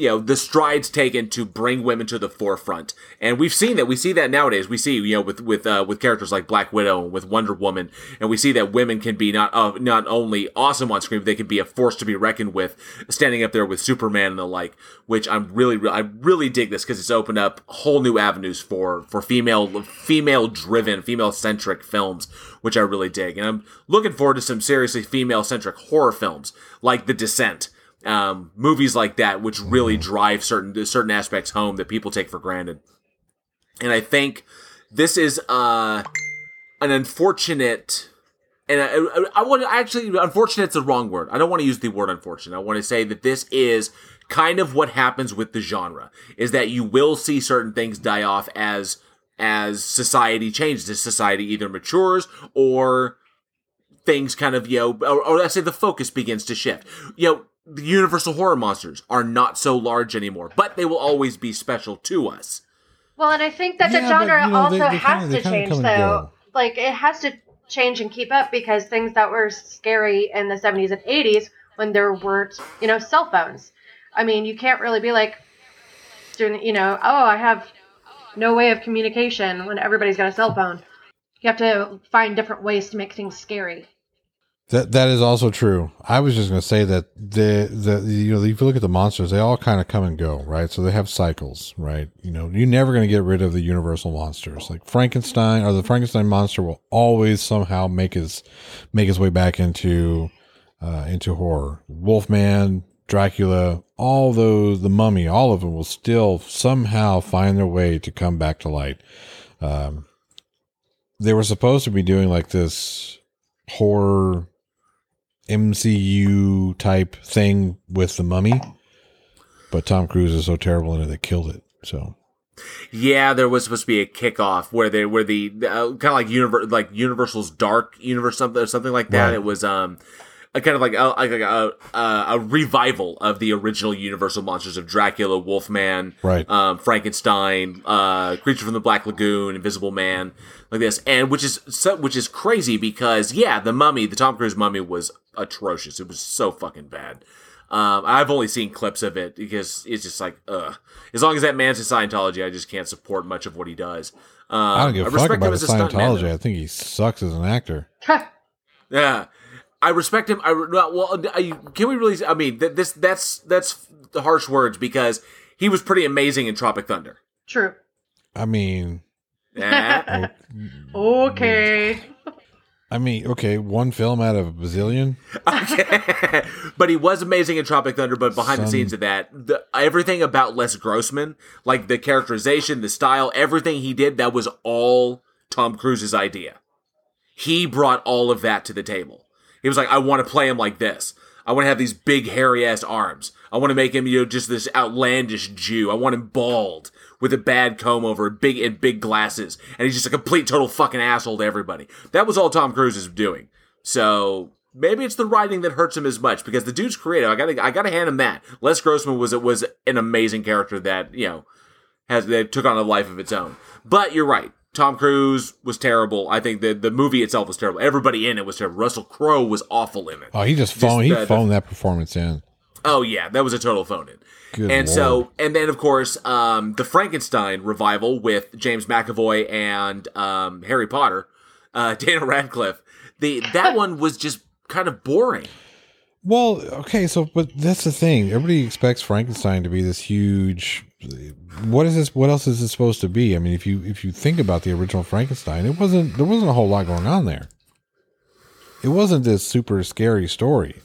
you know the strides taken to bring women to the forefront. And we've seen that. We see that nowadays. We see you know with with uh, with characters like black widow and with wonder woman. And we see that women can be not uh, not only awesome on screen but they can be a force to be reckoned with standing up there with superman and the like which i'm really i really dig this because it's opened up whole new avenues for for female female driven female centric films which i really dig. And i'm looking forward to some seriously female centric horror films like the descent um, movies like that, which really drive certain certain aspects home that people take for granted. And I think this is uh, an unfortunate, and I, I, I want to actually unfortunate's the wrong word. I don't want to use the word unfortunate. I want to say that this is kind of what happens with the genre is that you will see certain things die off as as society changes, as society either matures or things kind of you know, or, or let's say the focus begins to shift. You know, the Universal horror monsters are not so large anymore, but they will always be special to us. Well, and I think that the Yeah, but, genre you know, also they- they has kinda- they to kinda change, come and though. Like it has to change and keep up because things that were scary in the 70s and 80s when there weren't, you know, cell phones. I mean, you can't really be like doing, you know, oh, I have no way of communication when everybody's got a cell phone. You have to find different ways to make things scary. That that is also true. I was just going to say that the the you know if you look at the monsters, they all kind of come and go, right? So they have cycles, right? You know, you're never going to get rid of the universal monsters. Like Frankenstein or the Frankenstein monster will always somehow make his make his way back into uh, into horror. Wolfman, Dracula, all those, the Mummy, all of them will still somehow find their way to come back to light. Um, they were supposed to be doing like this horror MCU type thing with the Mummy, but Tom Cruise is so terrible in it they killed it. So Yeah, there was supposed to be a kickoff where they where the uh, kind of like univer- like Universal's Dark Universe something something like that. Right. It was um a kind of like a, like a, a, a revival of the original Universal monsters of Dracula, Wolfman, Right. um, Frankenstein, uh, Creature from the Black Lagoon, Invisible Man, like this, and which is so, which is crazy because yeah, the Mummy, the Tom Cruise Mummy was atrocious. It was so fucking bad. Um, I've only seen clips of it because it's just like, ugh. As long as that man's in Scientology, I just can't support much of what he does. Um, I don't give a fuck about his Scientology. though. I think he sucks as an actor. [LAUGHS] Yeah, I respect him. I well, well, I, can we really? I mean, th- this that's that's the harsh words because he was pretty amazing in Tropic Thunder. True. I mean, Yeah. Oh, okay. [LAUGHS] I mean, okay, one film out of a bazillion. okay. [LAUGHS] but he was amazing in Tropic Thunder. But behind the scenes of that, the, everything about Les Grossman, like the characterization, the style, everything he did, that was all Tom Cruise's idea. He brought all of that to the table. He was like, I want to play him like this. I want to have these big hairy ass arms. I want to make him, you know, just this outlandish Jew. I want him bald with a bad comb over, big and big glasses, and he's just a complete total fucking asshole to everybody. That was all Tom Cruise is doing. So maybe it's the writing that hurts him as much because the dude's creative. I gotta, I gotta hand him that. Les Grossman was it was an amazing character that you know has that took on a life of its own. But you're right. Tom Cruise was terrible. I think the the movie itself was terrible. Everybody in it was terrible. Russell Crowe was awful in it. Oh, he just phoned. he the- the- phoned that performance in. Oh yeah, that was a total phone in. Good and lord. so, and then of course, um, the Frankenstein revival with James McAvoy and um, Harry Potter. uh, [LAUGHS] Dana Radcliffe. The that one was just kind of boring. Well, okay, so but that's the thing. Everybody expects Frankenstein to be this huge. What is this? What else is it supposed to be? I mean, if you if you think about the original Frankenstein, it wasn't there wasn't a whole lot going on there. It wasn't this super scary story.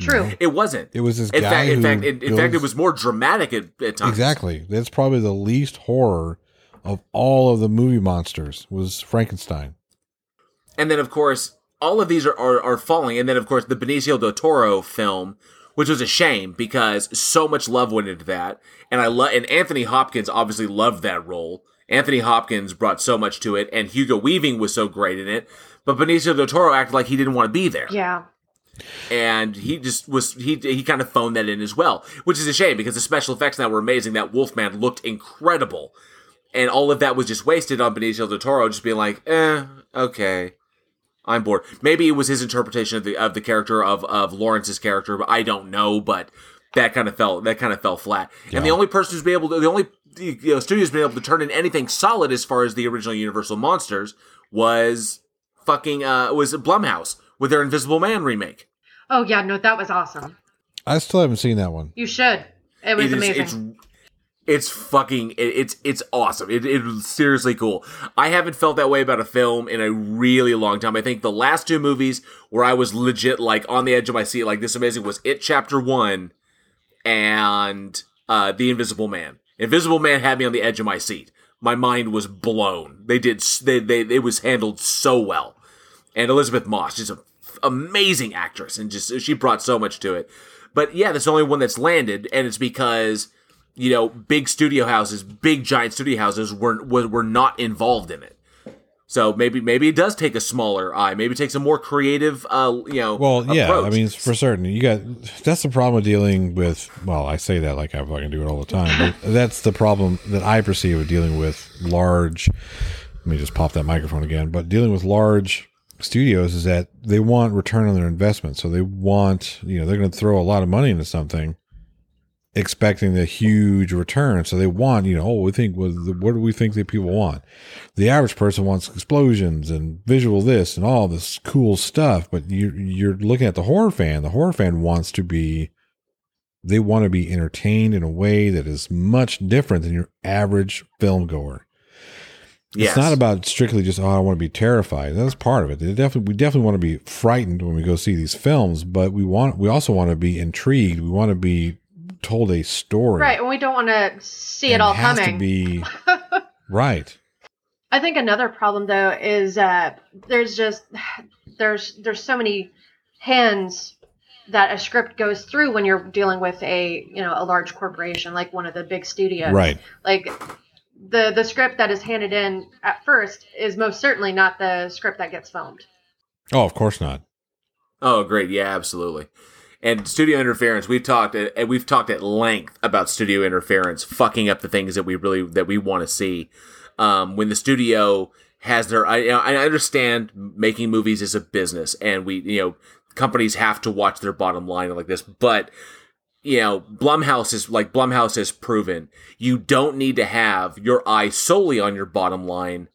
True. It wasn't. It was this In guy fact, in fact, in, in fact, it was more dramatic at, at times. exactly. That's probably the least horror of all of the movie monsters was Frankenstein. And then, of course, all of these are, are, are falling. And then, of course, the Benicio del Toro film, which was a shame because so much love went into that. And I love, and Anthony Hopkins obviously loved that role. Anthony Hopkins brought so much to it, and Hugo Weaving was so great in it. But Benicio del Toro acted like he didn't want to be there. Yeah. And he just was he he kind of phoned that in as well, which is a shame because the special effects now were amazing. That Wolfman looked incredible, and all of that was just wasted on Benicio del Toro just being like, eh, okay, I'm bored. Maybe it was his interpretation of the of the character of of Lawrence's character, but I don't know. But that kind of fell that kind of fell flat. And the only person who's been able to the only you know, studio who's been able to turn in anything solid as far as the original Universal monsters was fucking uh was Blumhouse with their Invisible Man remake. Oh yeah, no, that was awesome. I still haven't seen that one. You should. It was It is- amazing. It's it's fucking it, it's it's awesome. It it was seriously cool. I haven't felt that way about a film in a really long time. I think the last two movies where I was legit like on the edge of my seat, like this amazing, was It Chapter One and uh, The Invisible Man. Invisible Man had me on the edge of my seat. My mind was blown. They did s- they they it was handled so well. And Elisabeth Moss, just an amazing actress, and just she brought so much to it. But yeah, that's the only one that's landed, and it's because you know big studio houses, big giant studio houses were were, were not involved in it. So maybe maybe it does take a smaller eye. Maybe it takes a more creative, uh, you know. Well, yeah, I mean, for certain, you got that's the problem with dealing with. Well, I say that like I fucking do it all the time, but [LAUGHS] that's the problem that I perceive with dealing with large. Let me just pop that microphone again. But dealing with large studios is that they want return on their investment, so they want you know they're going to throw a lot of money into something, expecting the huge return. So they want you know oh we think well, what do we think that people want? the average person wants explosions and visual this and all this cool stuff but you you're looking at the horror fan the horror fan wants to be they want to be entertained in a way that is much different than your average film goer yes. it's not about strictly just oh i want to be terrified that's part of it they definitely we definitely want to be frightened when we go see these films but we want we also want to be intrigued we want to be told a story right, and we don't want to see it And all has coming. to be [LAUGHS] right I think another problem though is uh, there's just there's there's so many hands that a script goes through when you're dealing with a you know a large corporation like one of the big studios. right Like the the script that is handed in at first is most certainly not the script that gets filmed. oh of course not Oh, great! Yeah, absolutely. And studio interference, we've talked and we've talked at length about studio interference fucking up the things that we really that we want to see. Um, when the studio has their, I, I understand making movies is a business, and we, you know, companies have to watch their bottom line like this, but you know, Blumhouse is like Blumhouse has proven you don't need to have your eye solely on your bottom line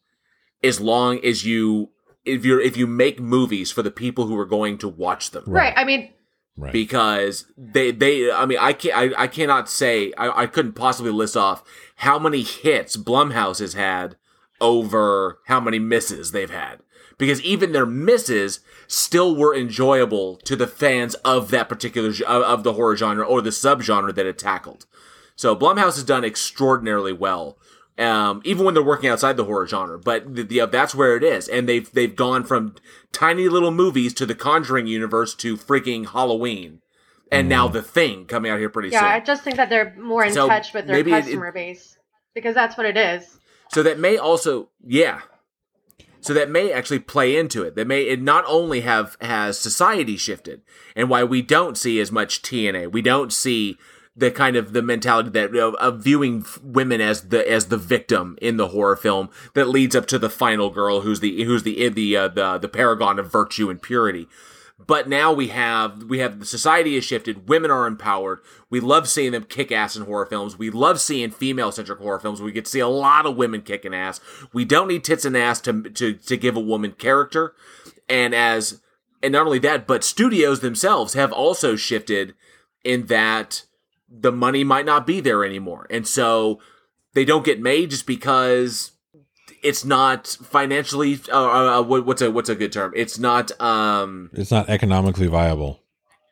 as long as you if you're if you make movies for the people who are going to watch them Right. I mean, right because they they I mean I can't I, I cannot say I, I couldn't possibly list off how many hits Blumhouse has had over how many misses they've had because even their misses still were enjoyable to the fans of that particular of, of the horror genre or the subgenre that it tackled. So Blumhouse has done extraordinarily well, um, even when they're working outside the horror genre. But the, the, that's where it is, and they've they've gone from tiny little movies to the Conjuring universe to freaking Halloween, and now the Thing coming out here pretty soon. yeah, I just think that they're more in So touch with their maybe it- customer base because that's what it is. So that may also, yeah. So that may actually play into it. That may it not only have has society shifted, and why we don't see as much TNA. We don't see the kind of the mentality that of, of viewing women as the as the victim in the horror film that leads up to the final girl who's the who's the the uh, the the paragon of virtue and purity. But now we have we have the society has shifted. Women are empowered. We love seeing them kick ass in horror films. We love seeing female centric horror films. We get to see a lot of women kicking ass. We don't need tits and ass to to to give a woman character. And as and not only that, but studios themselves have also shifted in that the money might not be there anymore, and so they don't get made just because it's not financially uh, uh, what's a what's a good term? It's not um it's not economically viable.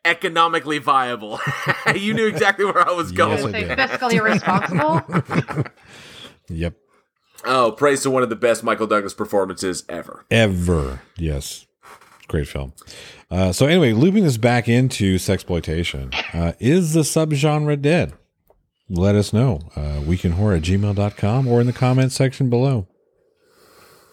economically viable. [LAUGHS] You knew exactly where i was going. Yes, I fiscally responsible. [LAUGHS] yep. Oh praise to one of the best michael douglas performances ever. Ever. Yes. Great film. Uh, so anyway looping this back into sexploitation uh, is the subgenre dead? Let us know. Uh, weekinhorror at gmail.com or in the comments section below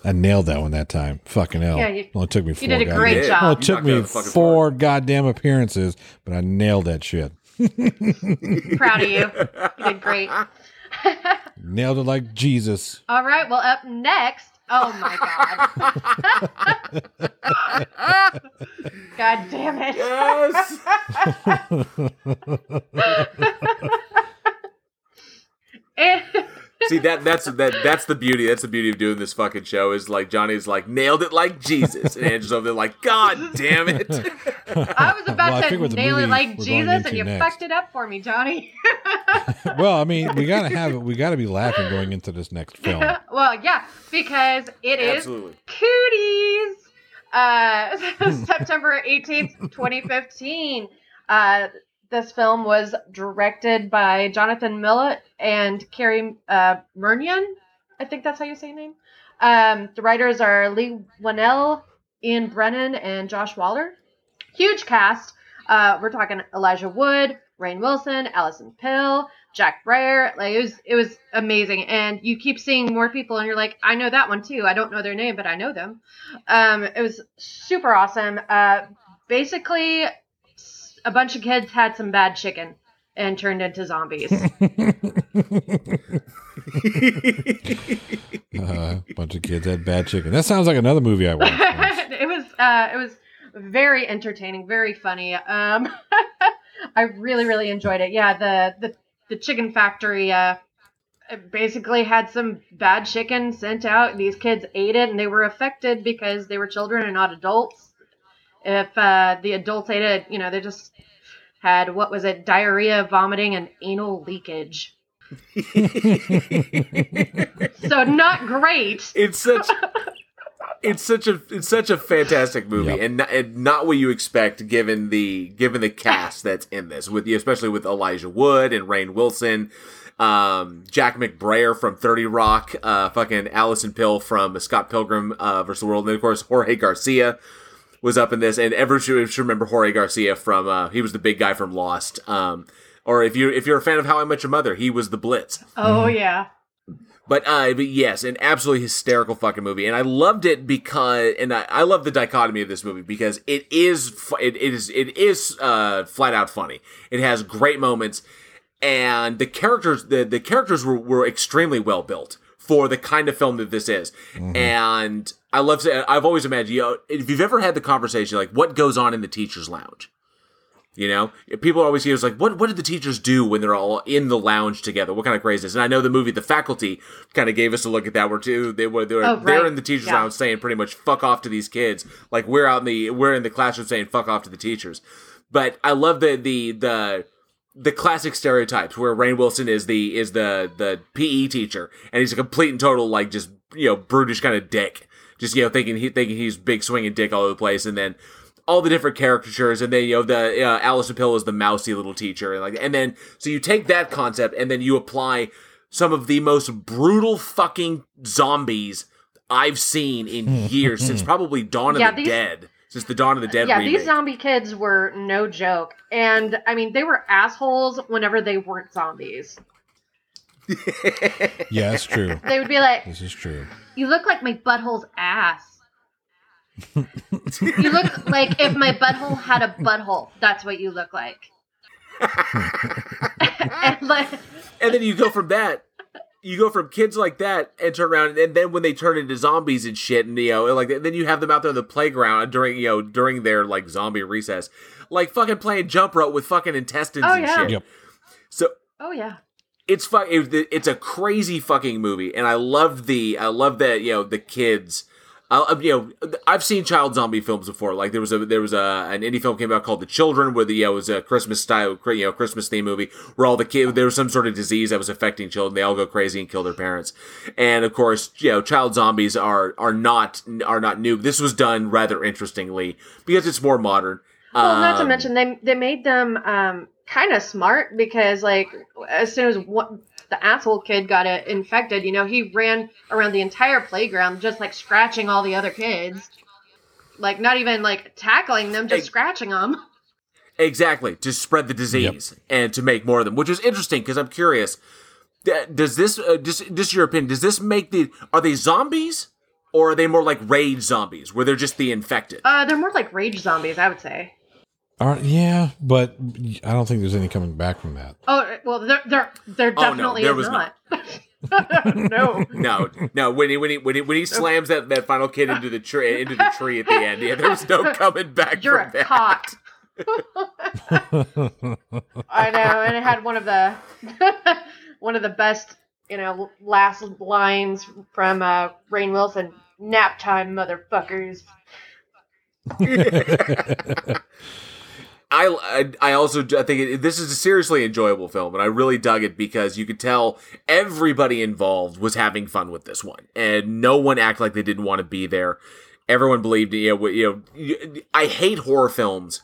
I nailed that one that time. Fucking hell. Yeah, you- well, it took me four You did a goddamn- great Yeah. job. Well, You it took me it out of the fucking four goddamn appearances, but I nailed that shit. [LAUGHS] Proud of you. You did great. [LAUGHS] Nailed it like Jesus. All right. Well, up next. Oh my god. [LAUGHS] god damn it. yes Eh, see that that's that that's the beauty that's the beauty of doing this fucking show is like johnny's like nailed it like jesus and andrew's over there like god damn it [LAUGHS] I was about Well, to figure with the nail it like Jesus, and you next. fucked it up for me, Johnny. [LAUGHS] well, I mean, we gotta have it. We gotta be laughing going into this next film. [LAUGHS] well, yeah, because it is absolutely Cooties. Uh, September 18th, 2015. Uh, this film was directed by Jonathan Milott and Cary uh. I think that's how you say your name. Um, the writers are Leigh Whannell, Ian Brennan, and Josh Waller. Huge cast. Uh, we're talking Elijah Wood, Rainn Wilson, Alison Pill, Jack Breyer. Like it was, it was amazing. And you keep seeing more people, and you're like, I know that one too. I don't know their name, but I know them. Um, it was super awesome. Uh, basically, a bunch of kids had some bad chicken and turned into zombies. [LAUGHS] [LAUGHS] Uh, a bunch of kids had bad chicken. That sounds like another movie I watched. [LAUGHS] once. it was uh it was very entertaining very funny um i really really enjoyed it yeah the the, the chicken factory uh basically had some bad chicken sent out these kids ate it and they were affected because they were children and not adults if uh the adults ate it you know they just had what was it diarrhea vomiting and anal leakage [LAUGHS] so not great it's such it's such a it's such a fantastic movie Yep. and, not, and not what you expect given the given the cast that's in this with especially with Elijah Wood and Rainn Wilson um, Jack McBrayer from 30 Rock uh, fucking Alison Pill from Scott Pilgrim uh, versus the World and of course Jorge Garcia was up in this and ever should, should remember Jorge Garcia from uh, he was the big guy from Lost um, or if you if you're a fan of How I Met Your Mother he was the Blitz. Oh yeah. But uh, but yes, an absolutely hysterical fucking movie, and I loved it because, and I, I love the dichotomy of this movie because it is, fu- it, it is, it is uh, flat out funny. It has great moments, and the characters, the the characters were, were extremely well built for the kind of film that this is, mm-hmm. and I love. to- I've always imagined, you know, if you've ever had the conversation like, what goes on in the teachers' lounge. You know, people always hear it's like, what what did the teachers do when they're all in the lounge together? What kind of craziness? And I know the movie The Faculty kind of gave us a look at that. Where too they were they were Oh, they're in the teachers' Yeah. lounge saying pretty much fuck off to these kids. Like we're out in the we're in the classroom saying fuck off to the teachers. But I love the the the the classic stereotypes where Rainn Wilson is the is the the PE teacher and he's a complete and total like just you know brutish kind of dick, just you know thinking he thinking he's big swinging dick all over the place, and then all the different caricatures, and then you know the uh, Alison Pill is the mousy little teacher, and like and then so you take that concept and then you apply some of the most brutal fucking zombies I've seen in [LAUGHS] years since probably Dawn of Yeah, the these- Dead. Since the Dawn of the Dead yeah, remake. these zombie kids were no joke. And I mean, they were assholes whenever they weren't zombies. [LAUGHS] Yeah, it's true. They would be like, This is true. You look like my butthole's ass. [LAUGHS] you look like if my butthole had a butthole. That's what you look like. [LAUGHS] and like and then you go from that you go from kids like that and turn around, and then when they turn into zombies and shit, and you know, like then you have them out there on the playground during you know during their like zombie recess, like fucking playing jump rope with fucking intestines Oh, and yeah. shit. Yep. So Oh yeah. it's fuck it, it's a crazy fucking movie and i love the i love that you know the kids I, you know i've seen child zombie films before. Like there was a there was a an indie film came out called the children where the you know, it was a christmas style you know christmas theme movie where all the kids there was some sort of disease that was affecting children. They all go crazy and kill their parents. And of course you know child zombies are are not are not new. This was done rather interestingly because it's more modern. Well, not to Um, mention they they made them um, kind of smart because like as soon as one, the asshole kid got it infected, you know, he ran around the entire playground just like scratching all the other kids, like not even like tackling them, just Hey. scratching them. Exactly, to spread the disease and to make more of them, which is interesting because I'm curious. Does this, uh, just, just your opinion, does this make the, are they zombies or are they more like rage zombies where they're just the infected? Uh, they're more like rage zombies, I would say. Are, yeah, but I don't think there's any coming back from that. Oh well, there there there Oh, no, definitely there is was not. [LAUGHS] no. [LAUGHS] No, no. When he when he when he, when he slams that, that final kid into the tree into the tree at the end, yeah, there was no [LAUGHS] coming back from that. You're from a that. cock. I know, and it had one of the one of the best, you know, last lines from uh, Rainn Wilson. Nap time, motherfuckers. I, I I also I think it, this is a seriously enjoyable film, and I really dug it because you could tell everybody involved was having fun with this one, and no one acted like they didn't want to be there. Everyone believed, you know, you know. I hate horror films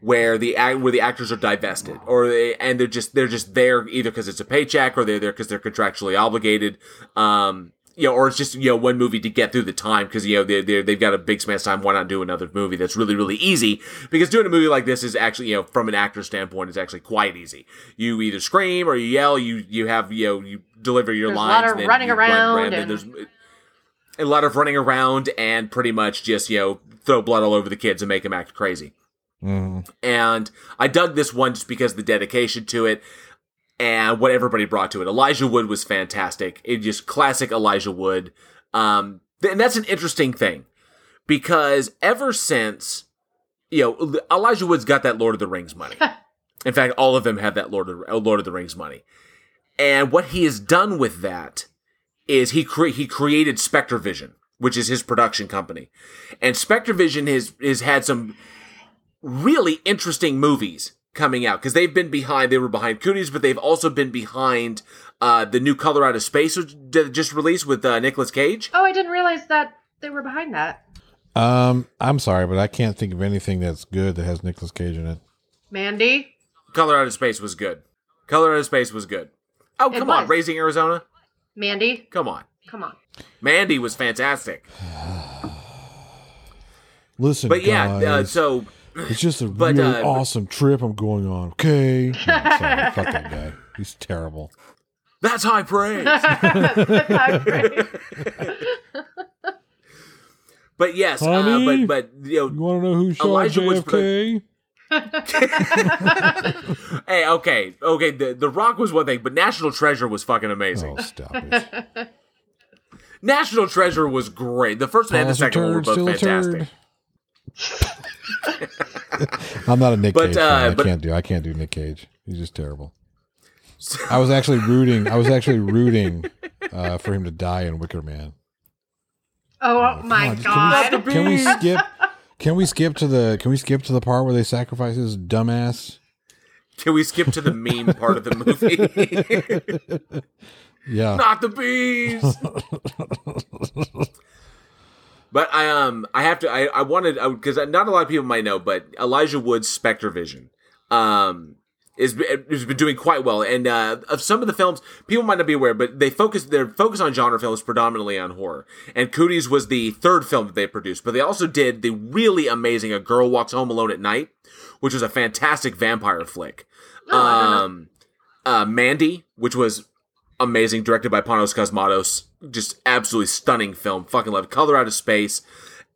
where the where the actors are divested, or they and they're just they're just there either because it's a paycheck or they're there because they're contractually obligated. Um, you know, or it's just you know one movie to get through the time because you know they they they've got a big span of time. Why not do another movie that's really really easy? Because doing a movie like this is actually you know from an actor standpoint is actually quite easy. You either scream or you yell. You you have you know you deliver your There's a lot of and then running you run around and and- there's a lot of running around and pretty much just you know throw blood all over the kids and make them act crazy Mhm. and I dug this one just because of the dedication to it and what everybody brought to it. Elijah Wood was fantastic. It just classic Elijah Wood. Um, and that's an interesting thing because ever since you know Elijah Wood's got that Lord of the Rings money. [LAUGHS] In fact, all of them have that Lord of, uh, Lord of the Rings money. And what he has done with that is he cre- he created Spectre Vision, which is his production company. And Spectre Vision has has had some really interesting movies coming out because they've been behind. They were behind Cooties, but they've also been behind uh, the new Color Out of Space, which just released with uh, Nicolas Cage. Oh, I didn't realize that they were behind that. Um, I'm sorry, but I can't think of anything that's good that has Nicolas Cage in it. Mandy. Color Out of Space was good. Color Out of Space was good. Oh, It come on. Raising Arizona. Mandy. Come on, Come on. Mandy was fantastic. [SIGHS] Listen, But yeah, uh, so it's just a [LAUGHS] but, really uh, awesome trip I'm going on. Okay, No, I'm sorry, [LAUGHS] fuck that guy. He's terrible. that's high praise. [LAUGHS] That's great. but yes, uh, but but you know, You want to know who shot Elijah Wood's JFK? hey, okay, okay. The The Rock was one thing, but National Treasure was fucking amazing. Oh, stop it. National Treasure was great. The first one and the second one were both fantastic. Turd. I'm not a Nick But, Cage uh, fan. I but- can't do. I can't do Nick Cage. He's just terrible. I was actually rooting. I was actually rooting uh, for him to die in Wicker Man. Oh my on, god. Can we skip? Can we skip to the? Can we skip to the part where they sacrifice his dumbass? Can we skip to the meme part of the movie? [LAUGHS] Yeah. Not the bees. [LAUGHS] but I um I have to I I wanted because not a lot of people might know, but Elijah Wood's Spectre Vision um is has been doing quite well, and uh, of some of the films people might not be aware, but they focus their focus on genre films predominantly on horror. And Cooties was the third film that they produced, but they also did the really amazing A Girl Walks Home Alone at Night, which was a fantastic vampire flick. I don't know. um, uh, Mandy, which was amazing, directed by Panos Cosmatos, just absolutely stunning film. Fucking love it. Color Out of Space,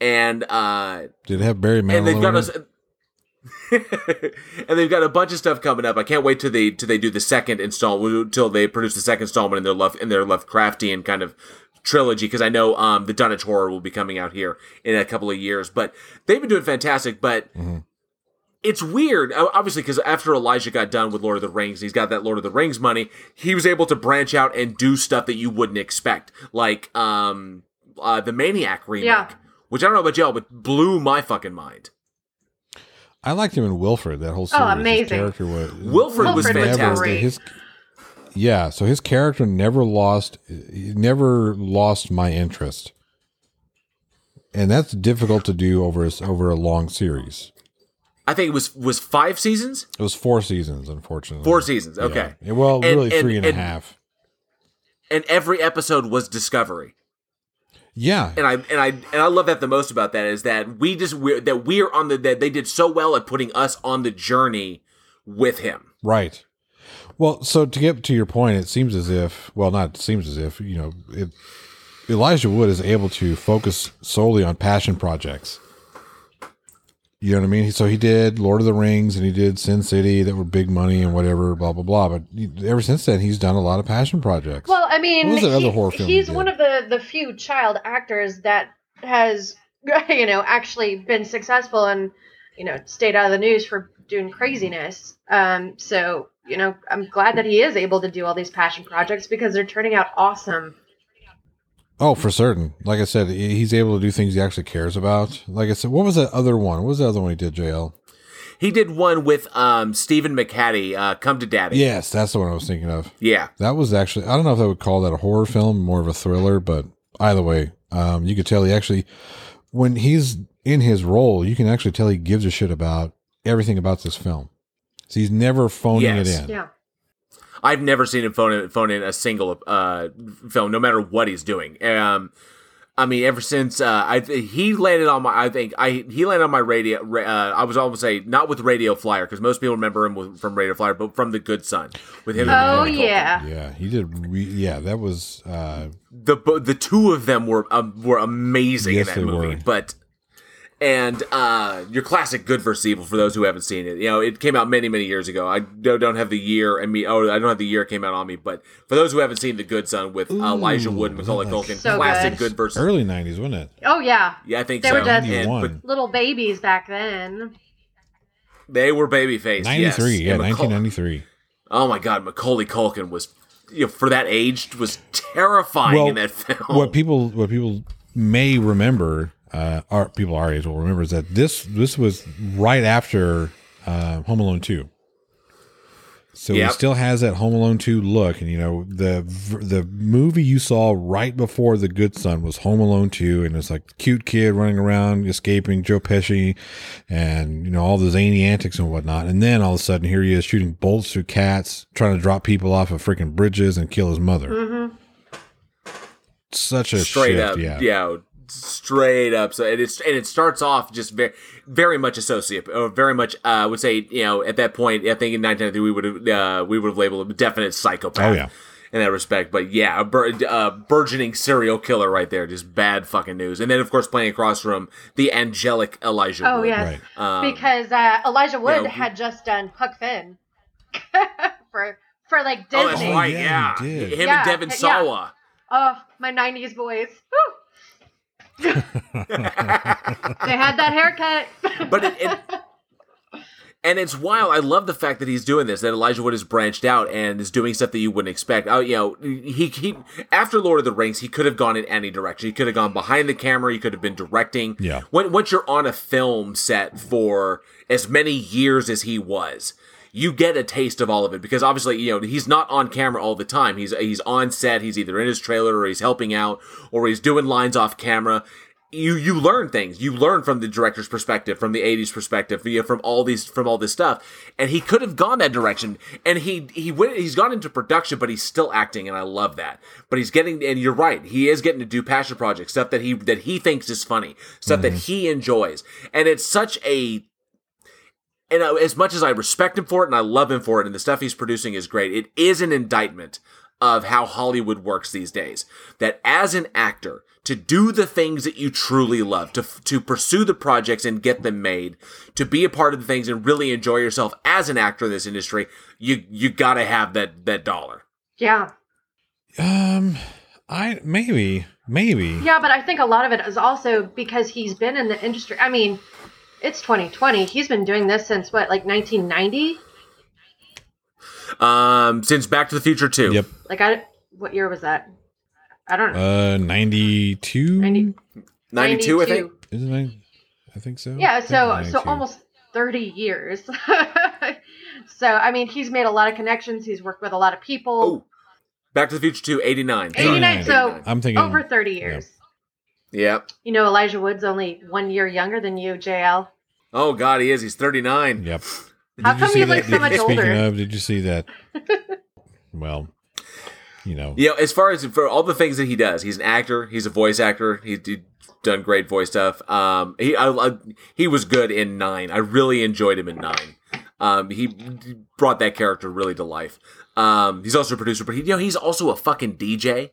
and uh, Did it have Barry Manilow? and they've got us. [LAUGHS] and they've got a bunch of stuff coming up. I can't wait till they till they do the second installment, until they produce the second installment in their love in their Lovecraftian kind of trilogy. Because I know um, the Dunwich Horror will be coming out here in a couple of years, but they've been doing fantastic. But Mm-hmm. It's weird, obviously, because after Elijah got done with Lord of the Rings, he's got that Lord of the Rings money. He was able to branch out and do stuff that you wouldn't expect, like um, uh, the Maniac remake, Yeah. which I don't know about y'all, but blew my fucking mind. I liked him in Wilfred. That whole series. His Oh, amazing. His character was Wilfred was never- fantastic. His, yeah, so his character never lost, never lost my interest, and that's difficult to do over a, over a long series. I think it was was five seasons, It was four seasons, unfortunately. four seasons. Okay, Yeah. Well, And- really and- three and a half. and every episode was discovery. Yeah, and I and I and I love that the most about that is that we just we that we are on the that they did so well at putting us on the journey with him. Right. Well, so to get to your point, it seems as if, well, not seems as if, you know, it, Elijah Wood is able to focus solely on passion projects. You know what I mean? So he did Lord of the Rings and he did Sin City that were big money and whatever, blah, blah, blah. But ever since then, he's done a lot of passion projects. Well, I mean, What was that other he- horror film he's one of the the few child actors that has [LAUGHS] you know actually been successful and you know stayed out of the news for doing craziness. Um, so you know, I'm glad that he is able to do all these passion projects because they're turning out awesome. Oh, for certain. Like I said, he's able to do things he actually cares about. Like I said, what was that other one? What was the other one he did, JL? He did one with um Stephen McHattie, uh, Come to Daddy. Yes, that's the one I was thinking of. Yeah. That was actually I don't know if I would call that a horror film, more of a thriller, but either way, um, you could tell he actually when he's in his role, you can actually tell he gives a shit about everything about this film. So he's never phoning Yes. it in. Yeah. I've never seen him phone in, phone in a single uh, film, no matter what he's doing. Um, I mean, ever since uh, I he landed on my, I think I he landed on my radio. Uh, I was almost say not with Radio Flyer because most people remember him with, from Radio Flyer, but from The Good Son with him. Oh Macaulay yeah. Yeah, he did. Re- yeah, that was. Uh, the the two of them were um, were amazing Yes, in they that movie. were. But and uh, your classic Good versus Evil for those who haven't seen it. You know, it came out many many years ago. I don't, don't have the year and me. Oh, I don't have the year it came out on me. But for those who haven't seen The Good Son with uh, Elijah Wood and Macaulay Culkin, So classic good. Good versus. early '90s, wasn't it? Oh yeah. Yeah, I think They so. were just- And- but Little babies back then. they were baby faced. '93. yes. Yeah, Macaul- 1993. Oh my God, Macaulay Culkin was. You know, for that age, was terrifying Well, in that film. What people what people may remember, uh, our people our age will remember, is that this this was right after uh, Home Alone two. So Yep. he still has that Home Alone two look, and you know the the movie you saw right before The Good Son was Home Alone two, and it's like cute kid running around escaping Joe Pesci, and you know all the zany antics and whatnot, and then all of a sudden here he is shooting bolts through cats, trying to drop people off of freaking bridges and kill his mother. hmm Such a straight shift, up, yeah. yeah. Straight up. So and it's and it starts off just very, very much a sociopath, or very much. Uh, I would say, you know, at that point, I think in 1993 we would have uh, we would have labeled him a definite psychopath. Oh, yeah. In that respect, but yeah, a bur- uh, burgeoning serial killer right there, just bad fucking news. And then, of course, playing across from the angelic Elijah. Oh Wood. yes. Right. Um, because uh, Elijah Wood yeah, had just done Huck Finn [LAUGHS] for for like Disney. Oh, that's Oh, right. yeah, Yeah, he him Yeah, and Devon yeah. Sawa. Oh, my '90s boys. Woo. They had that haircut. But it, it and it's wild. I love the fact that he's doing this. That Elijah Wood has branched out and is doing stuff that you wouldn't expect. Oh, you know, he he after Lord of the Rings, he could have gone in any direction. He could have gone behind the camera. He could have been directing. Yeah. When once you're on a film set for as many years as he was. You get a taste of all of it because obviously, you know, he's not on camera all the time. He's he's on set. He's either in his trailer or he's helping out or he's doing lines off camera you you learn things. You learn from the director's perspective, from the AD's perspective, you know, from all these from all this stuff. And he could have gone that direction, and he he went. He's gone into production, but he's still acting, and I love that. But he's getting, and you're right, he is getting to do passion projects, stuff that he that he thinks is funny, stuff that mm-hmm. he enjoys, and it's such a. And uh, as much as I respect him for it and I love him for it, and the stuff he's producing is great, it is an indictment of how Hollywood works these days. That as an actor, to do the things that you truly love, to to pursue the projects and get them made, to be a part of the things and really enjoy yourself as an actor in this industry, you you got to have that that dollar. Yeah. Um, I maybe maybe. Yeah, but I think a lot of it is also because he's been in the industry. I mean, it's 2020. He's been doing this since what, like 1990? Um, since Back to the Future 2. Yep. Like I what year was that? I don't know. Uh, ninety two. 90 92, I think. Is it 90? I think so. Yeah, think so 92. so almost 30 years. [LAUGHS] so I mean, he's made a lot of connections. He's worked with a lot of people. Oh, Back to the Future 2, 89. 89, so I'm thinking over 30 years. Yep. You know, Elijah Wood's only one year younger than you, JL. Oh, God, he is. He's 39. Yep. How come you look so Did- much Speaking older? of, did you see that? [LAUGHS] well, you know, You know, as far as for all the things that he does, he's an actor. He's a voice actor. He's d- done great voice stuff. Um, he I, I, he was good in Nine. I really enjoyed him in Nine. Um, he brought that character really to life. Um, he's also a producer, but he, you know, he's also a fucking DJ.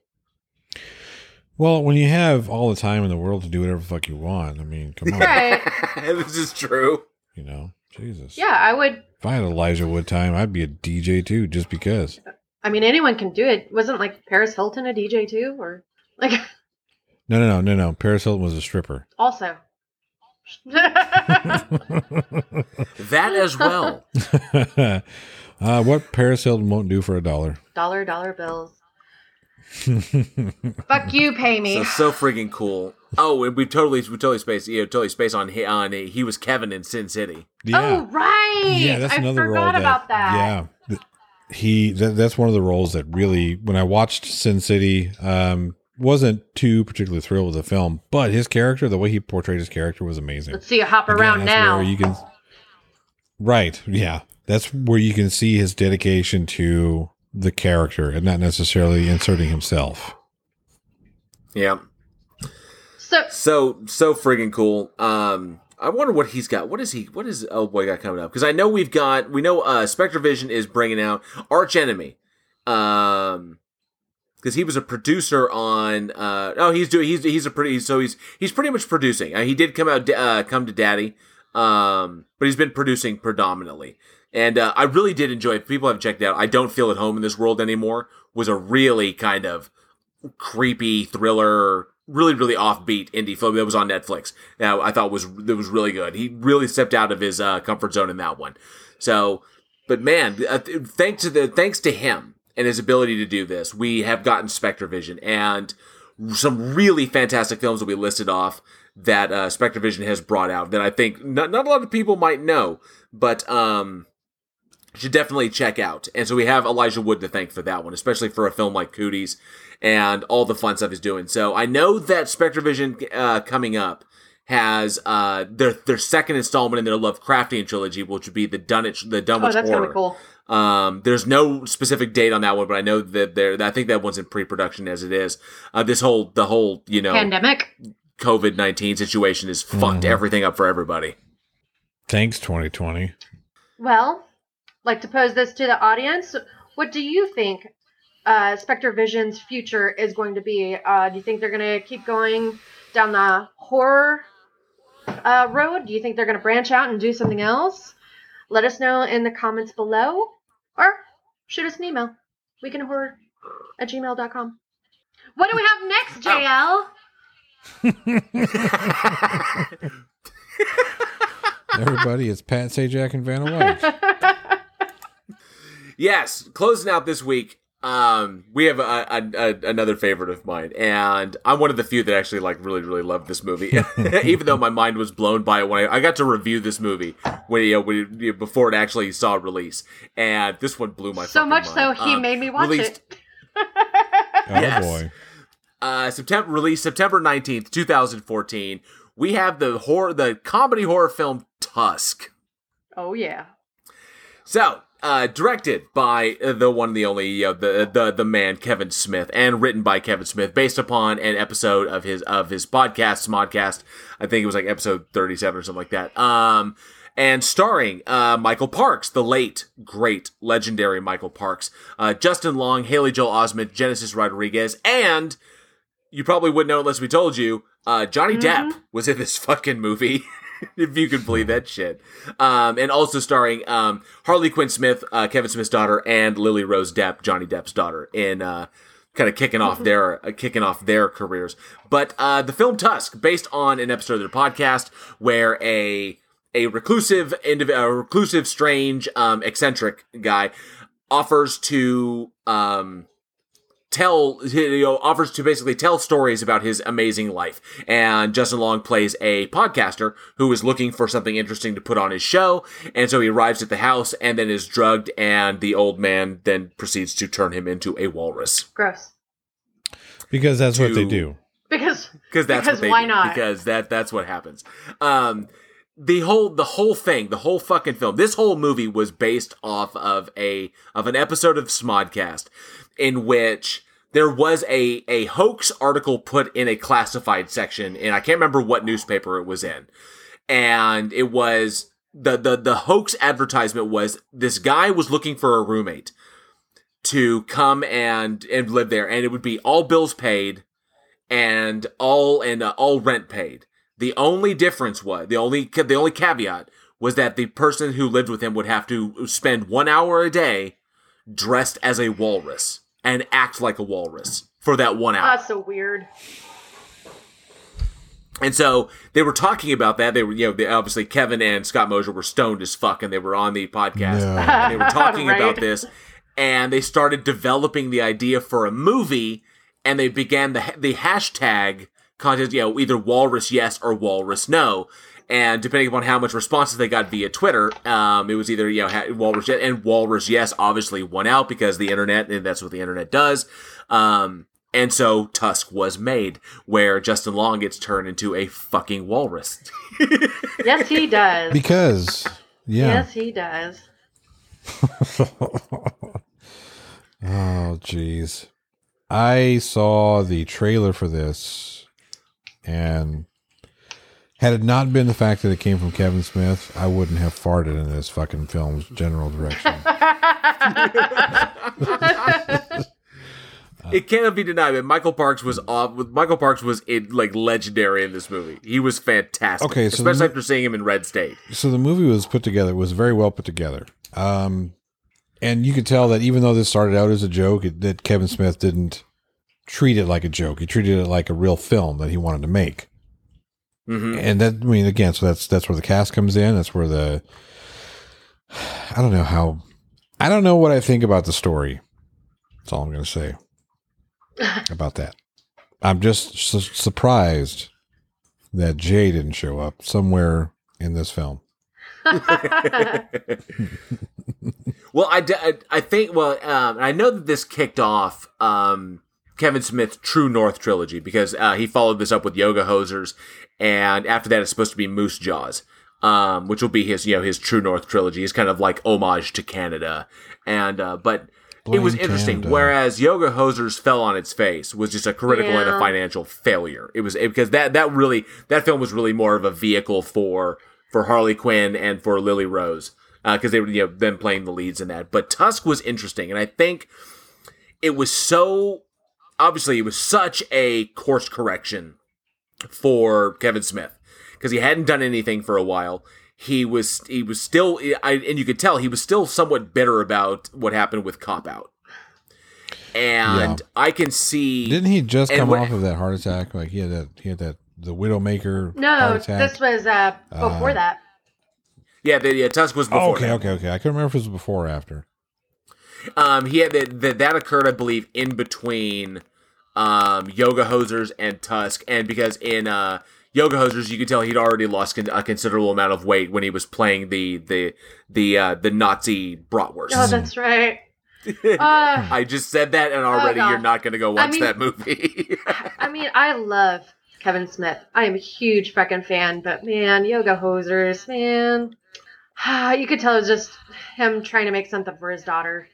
Well, when you have all the time in the world to do whatever the fuck you want, I mean, come on, Right. [LAUGHS] this is true. you know, Jesus. Yeah, I would. If I had Elijah Wood time, I'd be a DJ too, just because. I mean, anyone can do it. Wasn't like Paris Hilton a DJ too, or like [LAUGHS] No, no, no, no, no. Paris Hilton was a stripper. also. [LAUGHS] That as well. uh, what Paris Hilton won't do for a dollar. dollar dollar bills. Fuck you, pay me. So so freaking cool. Oh, and we totally we totally space you totally space on he on he was Kevin in Sin City. Oh right. Yeah, that's I another forgot role that, about that. Yeah, th- he that, that's one of the roles that really, when I watched Sin City, um, wasn't too particularly thrilled with the film, but his character, the way he portrayed his character, was amazing. Let's see you hop Again, around that's now. where you can, right? Yeah, that's where you can see his dedication to the character and not necessarily inserting himself. Yeah. So So so friggin' cool. Um, I wonder what he's got. What is he? What is oh boy got coming up? Because I know we've got we know uh Spectre Vision is bringing out Arch Enemy. Um, because he was a producer on uh oh he's doing he's he's a pretty so he's he's pretty much producing. Uh, he did come out uh come to Daddy. Um, but he's been producing predominantly. And uh, I really did enjoy it. People have checked it out. I don't feel at home in this world anymore. Was a really kind of creepy thriller, really really offbeat indie film that was on Netflix. Now I thought was that was really good. He really stepped out of his uh, comfort zone in that one. So, but man, uh, th- thanks to the thanks to him and his ability to do this, we have gotten Spectre Vision and some really fantastic films that we listed off that uh, Spectre Vision has brought out that I think not, not a lot of people might know, but um, should definitely check out. And so we have Elijah Wood to thank for that one, especially for a film like Cooties and all the fun stuff he's doing. So I know that Spectre Vision uh, coming up has uh, their their second installment in their Lovecraftian trilogy, which would be the Dunwich the oh, Dunwich that's gonna Horror. cool. Um, there's no specific date on that one, but I know that there. I think that one's in pre-production as it is. Uh, this whole the whole you know Pandemic. COVID nineteen situation has fucked Mhm. everything up for everybody. Thanks, 2020. Well, like to pose this to the audience. What do you think uh, Spectre Vision's future is going to be? Uh, do you think they're going to keep going down the horror uh, road? Do you think they're going to branch out and do something else? Let us know in the comments below or shoot us an email. We can Weekinhorror at gmail.com. What do we have next, JL? [LAUGHS] Everybody, it's Pat Sajak and Vanna White. [LAUGHS] Yes, closing out this week. Um, we have a, a, a, another favorite of mine, and I'm one of the few that actually like really really loved this movie, [LAUGHS] [LAUGHS] even though my mind was blown by it when I, I got to review this movie when you know, when, you know, before it actually saw release, and this one blew my so fucking much so he Um, made me watch released- it. [LAUGHS] Oh Yes. boy. uh, September released September nineteenth, two thousand fourteen. We have the horror, the comedy horror film Tusk. Oh yeah. So, uh, directed by uh, the one and the only, you know, the the the man Kevin Smith, and written by Kevin Smith, based upon an episode of his of his podcast, Smodcast. I think it was like episode thirty seven or something like that. Um, and starring uh, Michael Parks, the late great legendary Michael Parks, uh, Justin Long, Haley Joel Osment, Genesis Rodriguez, and you probably wouldn't know unless we told you. Uh, Johnny Mhm. Depp was in this [LAUGHS] fucking movie. [LAUGHS] if you can believe that shit. Um, and also starring um, Harley Quinn Smith, uh, Kevin Smith's daughter, and Lily Rose Depp, Johnny Depp's daughter, in uh, kind of kicking off their uh, kicking off their careers. But uh, the film Tusk, based on an episode of their podcast, where a a reclusive, indiv- a reclusive, strange, um, eccentric guy offers to um, tell you know offers to basically tell stories about his amazing life and justin long plays a podcaster who is looking for something interesting to put on his show and so he arrives at the house and then is drugged and the old man then proceeds to turn him into a walrus Gross. because that's what they do. Because because that's Because what they why do. not? because that that's what happens um the whole the whole thing the whole fucking film this whole movie was based off of a of an episode of smodcast in which there was a a hoax article put in a classified section and i can't remember what newspaper it was in and it was the the the hoax advertisement was this guy was looking for a roommate to come and and live there and it would be all bills paid and all and uh, all rent paid. The only difference was the only the only caveat was that the person who lived with him would have to spend one hour a day dressed as a walrus and act like a walrus for that one hour. that's so weird. And so they were talking about that. They were, you know, they, obviously Kevin and Scott Mosier were stoned as fuck, and they were on the podcast. No. And they were [LAUGHS] talking Right. about this, and they started developing the idea for a movie, and they began the the hashtag contest, you know, either Walrus Yes or Walrus No. And depending upon how much responses they got via Twitter, um, it was either you know ha- Walrus Yes and Walrus Yes obviously won out because the internet and that's what the internet does. Um, and so Tusk was made, where Justin Long gets turned into a fucking walrus. [LAUGHS] Yes, he does. Because yeah. Yes, he does. [LAUGHS] Oh, jeez. I saw the trailer for this, and had it not been the fact that it came from Kevin Smith, I wouldn't have farted in this fucking film's general direction. [LAUGHS] it cannot be denied that Michael Parks was off. Michael Parks was in, like legendary in this movie. He was fantastic, Okay, so especially mo- after seeing him in Red State. so the movie was put together, it was very well put together. Um, and you could tell that even though this started out as a joke, it, that Kevin Smith didn't treat it like a joke. He treated it like a real film that he wanted to make. hmm and that I mean again, so that's that's where the cast comes in. That's where the [SIGHS] I don't know how I don't know what I think about the story. That's all I'm going to say [LAUGHS] about that. I'm just su- surprised that Jay didn't show up somewhere in this film. [LAUGHS] well, I, d- I, I think well, um, I know that this kicked off um, Kevin Smith's True North trilogy because uh, he followed this up with Yoga Hosers, and after that, it's supposed to be Moose Jaws, um, which will be his you know his True North trilogy. It's kind of like homage to Canada, and uh, but. it was interesting. Canada. Whereas Yoga Hosers fell on its face was just a critical and a financial failure. It was it, because that that really that film was really more of a vehicle for for Harley Quinn and for Lily Rose because they were you know them playing the leads in that. But Tusk was interesting, and I think it was so obviously it was such a course correction for Kevin Smith because he hadn't done anything for a while. He was he was still I, and you could tell he was still somewhat bitter about what happened with Cop Out. And Yeah. I can see Didn't he just come what- off of that heart attack? Like he had that he had that the Widowmaker no, heart attack. this was uh, before Uh, that. yeah, the, yeah Tusk was before Oh, okay, that. okay, okay. I couldn't remember if it was before or after. Um, he had that that, that occurred, I believe, in between um, Yoga Hosers and Tusk, and because in uh, Yoga Hosers, you could tell he'd already lost con- a considerable amount of weight when he was playing the the the uh, the Nazi bratwurst. Oh, that's right. [LAUGHS] Uh, I just said that, and already God. you're not going to go watch mean- that movie. [LAUGHS] I mean, I love Kevin Smith. I am a huge fucking fan, but man, Yoga Hosers, man. [SIGHS] You could tell it was just him trying to make something for his daughter.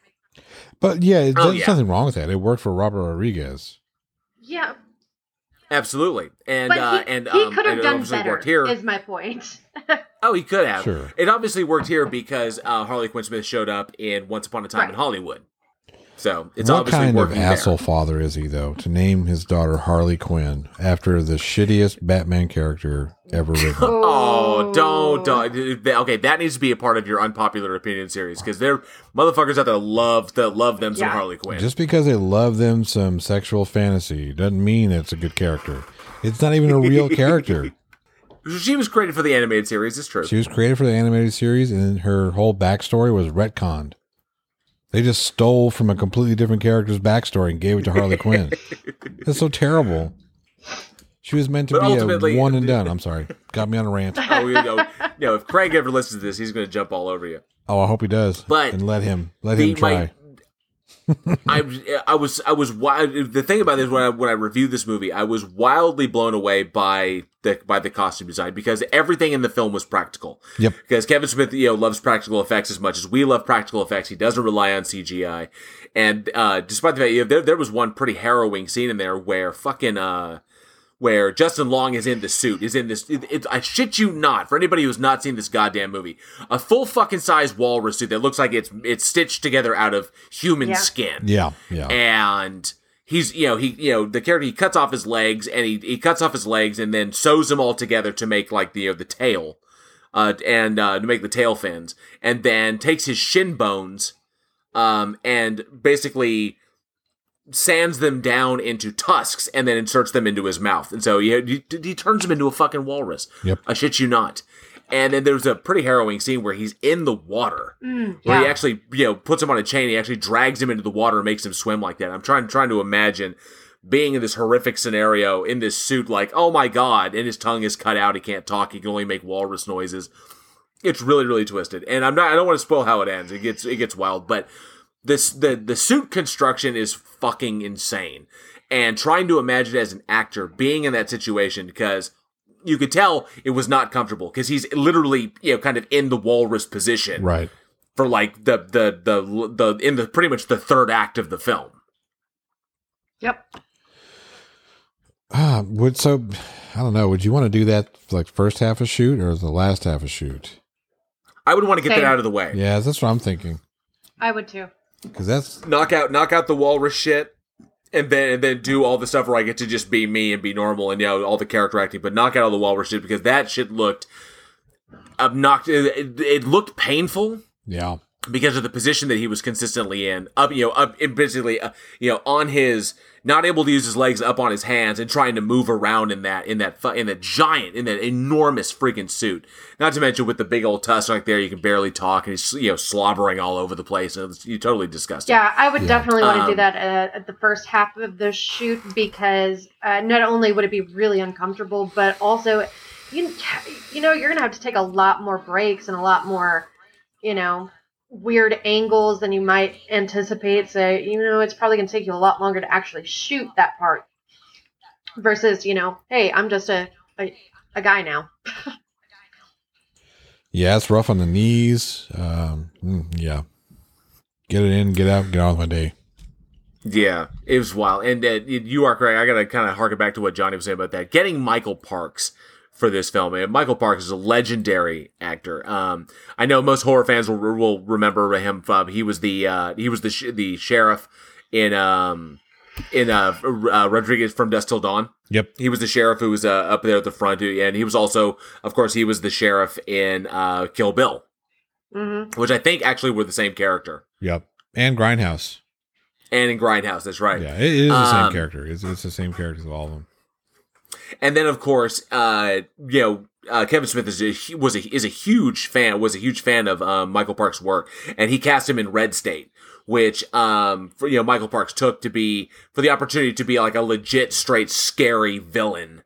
But yeah, Oh, there's yeah. nothing wrong with that. It worked for Robert Rodriguez. Yeah, Absolutely, and but uh, he, and he um, could have and it done obviously better. worked here. Is my point. [LAUGHS] Oh, he could have. Sure. It obviously worked here because uh, Harley Quinn Smith showed up in Once Upon a Time in Hollywood. So it's what obviously kind of working there. asshole father is he, though, to name his daughter Harley Quinn after the shittiest Batman character ever written? [LAUGHS] Oh. oh, don't, don't. Okay, that needs to be a part of your unpopular opinion series because there are motherfuckers out there love that love them some Yeah. Harley Quinn. Just because they love them some sexual fantasy doesn't mean it's a good character. It's not even a real character. [LAUGHS] she was created for the animated series. It's true. She was created for the animated series, and her whole backstory was retconned. They just stole from a completely different character's backstory and gave it to Harley Quinn. [LAUGHS] That's so terrible. She was meant to But be a one and [LAUGHS] done. I'm sorry. Got me on a rant. oh, you know, you know, if Craig ever listens to this, he's going to jump all over you. Oh, I hope he does. But and let him let him try. I I was I was wild. The thing about this when I when I reviewed this movie, I was wildly blown away by the by the costume design because everything in the film was practical. Yep. Because Kevin Smith, you know, loves practical effects as much as we love practical effects. He doesn't rely on CGI, and uh, despite the fact, you know, there there was one pretty harrowing scene in there where fucking uh where Justin Long is in the suit, is in this. It, it, I shit you not. For anybody who's not seen this goddamn movie, a full fucking size walrus suit that looks like it's it's stitched together out of human Yeah. skin. Yeah, yeah. And he's you know he you know the character he cuts off his legs and he he cuts off his legs and then sews them all together to make like the you know, the tail, uh and uh, to make the tail fins, and then takes his shin bones, um and basically sands them down into tusks and then inserts them into his mouth. And so he, he, he turns him into a fucking walrus. Yep. I shit you not. And then there's a pretty harrowing scene where he's in the water, Mm, where he actually, you know, puts him on a chain. He actually drags him into the water and makes him swim like that. I'm trying, trying to imagine being in this horrific scenario in this suit, like, oh my god, and his tongue is cut out. He can't talk. He can only make walrus noises. It's really, really twisted. And I'm not. I don't want to spoil how it ends. It gets, it gets wild, but this the the suit construction is fucking insane and trying to imagine as an actor being in that situation because you could tell it was not comfortable because he's literally you know kind of in the walrus position right. for like the the the the in the pretty much the third act of the film Yep. Ah, would so I don't know. Would you want to do that like first half of shoot or the last half of shoot? i would want to get Same. that out of the way Yeah, that's what I'm thinking. I would too. Because that's knock out knock out the walrus shit and then and then do all the stuff where I get to just be me and be normal and you know all the character acting, but knock out all the walrus shit because that shit looked obnoxious. It, it looked painful yeah. Because of the position that he was consistently in. Up, you know, up in basically, uh, you know, on his not able to use his legs up on his hands and trying to move around in that in that in that giant in that enormous freaking suit. Not to mention with the big old tusk right there, you can barely talk and he's you know slobbering all over the place. And it's you totally disgusting. Yeah, I would Yeah. definitely want to Um, do that at, at the first half of the shoot because uh, not only would it be really uncomfortable, but also you you know you're gonna have to take a lot more breaks and a lot more you know weird angles than you might anticipate. So you know it's probably gonna take you a lot longer to actually shoot that part versus you know hey I'm just a a, a guy now. [LAUGHS] Yeah, it's rough on the knees. Um, mm, yeah. Get it in, get out, get on with my day. Yeah, it was wild. And uh, you are correct. I got to kind of harken back to what Johnny was saying about that. Getting Michael Parks for this film. And Michael Parks is a legendary actor. Um, I know most horror fans will, will remember him from he was the uh, he was the sh- the sheriff in um in uh, uh Rodriguez from Dusk Till Dawn. Yep. He was the sheriff who was uh, up there at the front, and he was also, of course, he was the sheriff in uh, Kill Bill, hmm which I think actually were the same character. Yep. And Grindhouse. And in Grindhouse, that's right. Yeah, it is the same Um, character. It's, it's the same characters of all of them. And then, of course, uh, you know, uh, Kevin Smith is a, was a, is a huge fan was a huge fan of um, Michael Parks' work, and he cast him in Red State, which um, for, you know Michael Parks took to be for the opportunity to be like a legit, straight, scary villain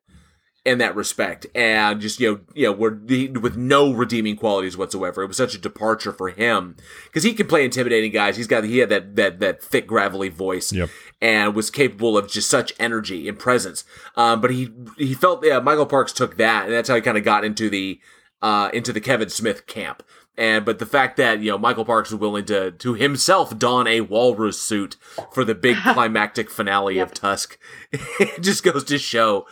in that respect, and just you know, you know, with no redeeming qualities whatsoever. It was such a departure for him because he can play intimidating guys. He's got he had that that that thick, gravelly voice Yep. And was capable of just such energy and presence. Um, but he he felt yeah, Michael Parks took that, and that's how he kind of got into the uh, into the Kevin Smith camp. And but the fact that you know Michael Parks was willing to to himself don a walrus suit for the big [LAUGHS] climactic finale of Tusk, [LAUGHS] it just goes to show.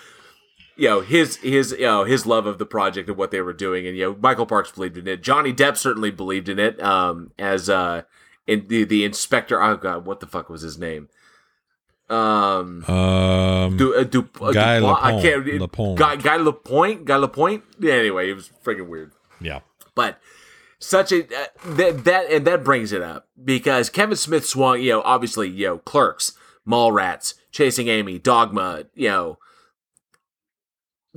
You know his his you know his love of the project and what they were doing, and you know Michael Parks believed in it. Johnny Depp certainly believed in it um, as uh, in the the inspector. Oh god, what the fuck was his name? Um, Um, Du, uh, Du, uh, Guy Dupont- I can't. Lapointe. Guy Guy Lapointe. Guy Lapointe. Yeah. Anyway, it was freaking weird. yeah. But such a uh, that that and that brings it up because Kevin Smith swung. You know, obviously, you know, Clerks, Mallrats, Chasing Amy, Dogma. You know,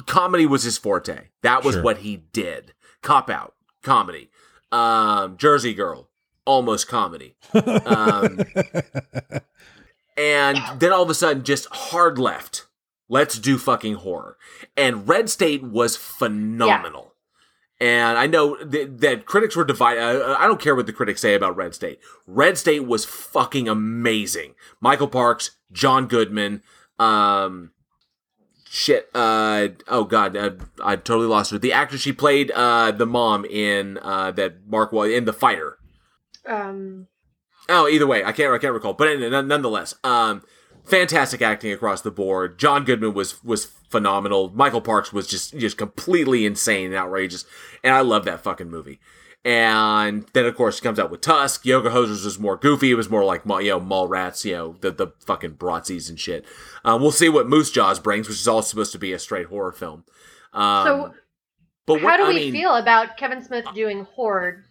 comedy was his forte. That was Sure. what he did. Cop out comedy. Um, Jersey Girl, almost comedy. [LAUGHS] Um, and then all of a sudden, just hard left. Let's do fucking horror. And Red State was phenomenal. And I know th- that critics were divided. I, I don't care what the critics say about Red State. Red State was fucking amazing. Michael Parks, John Goodman, um, shit. Uh, oh god, uh, I totally lost her. The actress she played, uh, the mom in uh, that Mark was in the fighter. Um, Oh, either way, I can't I can't recall, but nonetheless, um, fantastic acting across the board. John Goodman was was phenomenal. Michael Parks was just just completely insane and outrageous, and I love that fucking movie. And then of course it comes out with Tusk. Yoga Hosers was more goofy. It was more like you know mall rats, you know the the fucking Bratzis and shit. Um, we'll see what Moose Jaws brings, which is all supposed to be a straight horror film. Um, so but how what, do I we mean, feel about Kevin Smith doing Horde?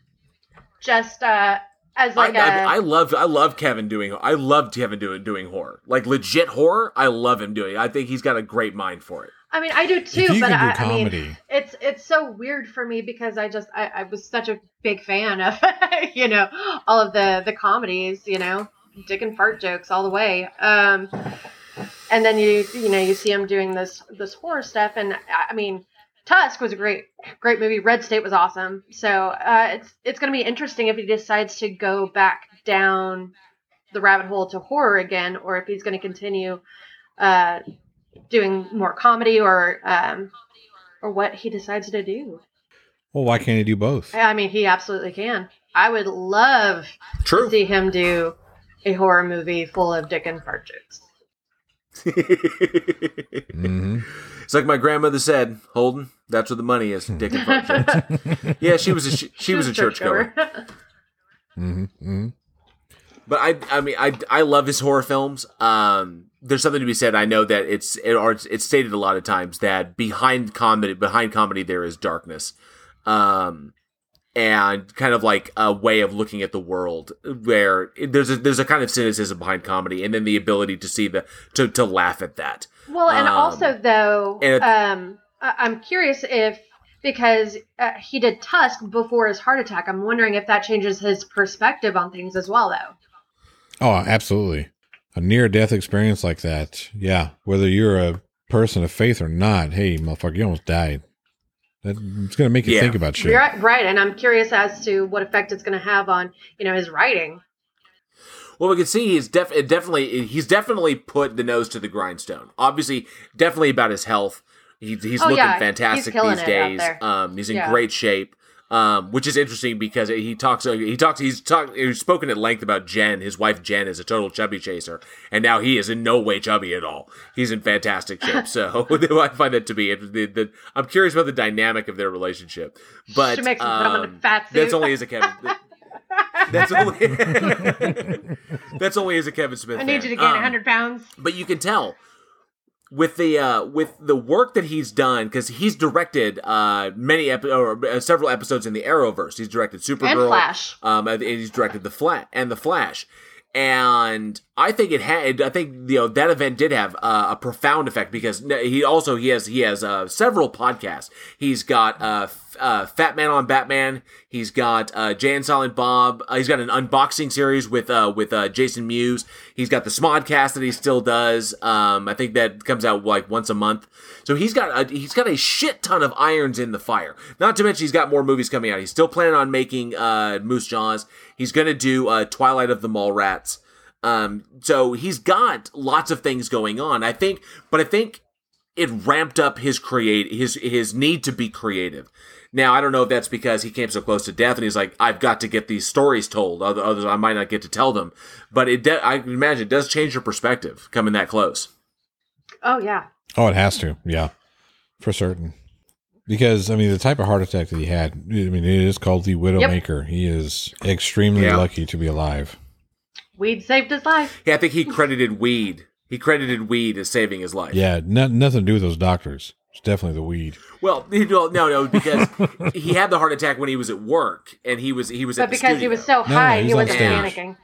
Just uh, as like I, a I, I love I love Kevin doing I love Kevin doing doing horror like legit horror I love him doing it. I think he's got a great mind for it. I mean, I do too, but can I, do I mean, it's it's so weird for me because I just I, I was such a big fan of [LAUGHS] you know all of the the comedies, you know, dick and fart jokes all the way. Um, and then you you know you see him doing this this horror stuff, and I- I mean, Tusk was a great great movie. Red State was awesome. So uh, it's it's going to be interesting if he decides to go back down the rabbit hole to horror again, or if he's going to continue. Uh, doing more comedy or um, or what he decides to do. well, why can't he do both? I mean, he absolutely can. I would love to see him do a horror movie full of dick and fart jokes. [LAUGHS] [LAUGHS] hmm it's like my grandmother said, Holden. That's where the money is. Dick and fart jokes. [LAUGHS] Yeah, she was a she, she was a churchgoer. hmm hmm But I, I mean, I, I love his horror films. Um, there's something to be said. I know that it's, it, or it's, it's stated a lot of times that behind comedy, behind comedy, there is darkness, um, and kind of like a way of looking at the world where there's a, there's a kind of cynicism behind comedy, and then the ability to see the to to laugh at that. Well, and Um, also though, and it- um, I- I'm curious if because uh, he did Tusk before his heart attack, I'm wondering if that changes his perspective on things as well, though. Oh, absolutely. A near death experience like that. Yeah. Whether you're a person of faith or not, hey, motherfucker, you almost died. That, it's going to make you Yeah. think about shit. Right, right, and I'm curious as to what effect it's going to have on you know his writing. Well, we can see he's def- definitely he's definitely put the nose to the grindstone. Obviously, definitely about his health. He's he's Oh, looking yeah, fantastic killing these days. Um, he's in Yeah. great shape. Um, which is interesting because he talks he talks he's talked he's spoken at length about Jen, his wife Jen is a total chubby chaser, and now he is in no way chubby at all. He's in fantastic shape. So [LAUGHS] [LAUGHS] I find that to be. The, the, I'm curious about the dynamic of their relationship. But Should make some put him in a um, that's only as a Kevin. [LAUGHS] That's only that's only as a Kevin Smith. I need fan. you to gain Um, 100 pounds. but you can tell with the uh with the work that he's done because he's directed uh many ep- or uh, several episodes in the Arrowverse. He's directed Supergirl, And Flash. um, and he's directed the Flat and the Flash. And I think it had. I think you know that event did have uh, a profound effect because he also he has he has uh, several podcasts. He's got uh, uh, Fat Man on Batman. He's got uh, Jay and Silent Bob. Uh, he's got an unboxing series with uh, with uh, Jason Mewes. He's got the Smodcast that he still does. Um, I think that comes out like once a month. So he's got a, he's got a shit ton of irons in the fire. Not to mention he's got more movies coming out. He's still planning on making uh, Moose Jaws. He's gonna do uh, Twilight of the Mallrats. Rats. Um, so he's got lots of things going on. I think, but I think it ramped up his create his his need to be creative. Now I don't know if that's because he came so close to death and he's like, I've got to get these stories told. Other- Others I might not get to tell them. But it, de- I can imagine, it does change your perspective coming that close. Oh, yeah. Oh, it has to. Yeah. For certain. Because I mean, the type of heart attack that he had, I mean, it is called the Widowmaker. He is extremely Yeah. lucky to be alive. Weed saved his life. Yeah, I think he credited weed. He credited weed as saving his life. Yeah, no, nothing to do with those doctors. It's definitely the weed. Well, [LAUGHS] you no, no, because [LAUGHS] he had the heart attack when he was at work, and he was he was But at the because he was so high, no, he wasn't panicking.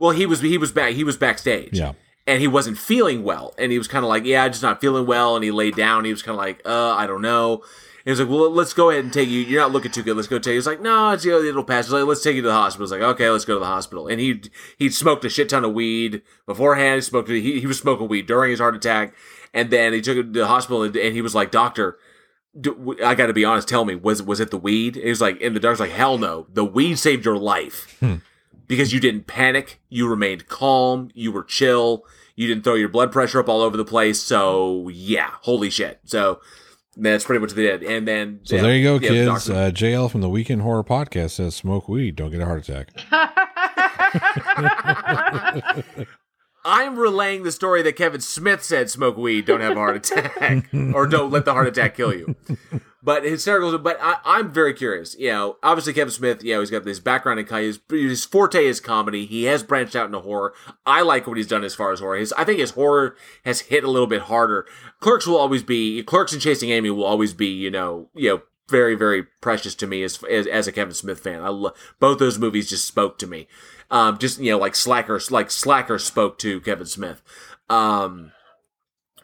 Well, he was he was back he was backstage. Yeah. and he wasn't feeling well, and he was kind of like, "Yeah, I'm just not feeling well," and he laid down. He was kind of like, "Uh, I don't know." And he was like, "Well, let's go ahead and take you. You're not looking too good. Let's go take." you. He's like, "No, it's you know, it'll pass." He's like, "Let's take you to the hospital." He's like, "Okay, let's go to the hospital." And he he smoked a shit ton of weed beforehand. He smoked he, he was smoking weed during his heart attack, and then he took him to the hospital, and, and he was like, "Doctor." do- I got to be honest. Tell me, was was it the weed? He was like, in the dark, like, hell no. The weed saved your life because you didn't panic. You remained calm. You were chill. You didn't throw your blood pressure up all over the place. So yeah, holy shit. So that's pretty much the it. And then So yeah, there you go, yeah, kids. doctor- Uh, JL from the Week in Horror Podcast says, "Smoke weed, don't get a heart attack." [LAUGHS] I'm relaying the story that Kevin Smith said: "Smoke weed, don't have a heart attack, [LAUGHS] or don't let the heart attack kill you." But hysterical. But I, I'm very curious. You know, obviously Kevin Smith. You know, he's got this background in his, his forte is comedy. He has branched out into horror. I like what he's done as far as horror. His, I think his horror has hit a little bit harder. Clerks will always be Clerks and Chasing Amy will always be. You know, you know. Very, very precious to me as, as as a Kevin Smith fan. I love both those movies. Just spoke to me, um, just you know, like Slacker, like Slacker spoke to Kevin Smith. Um,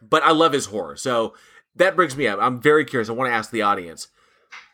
but I love his horror. So that brings me up. I'm very curious. I want to ask the audience.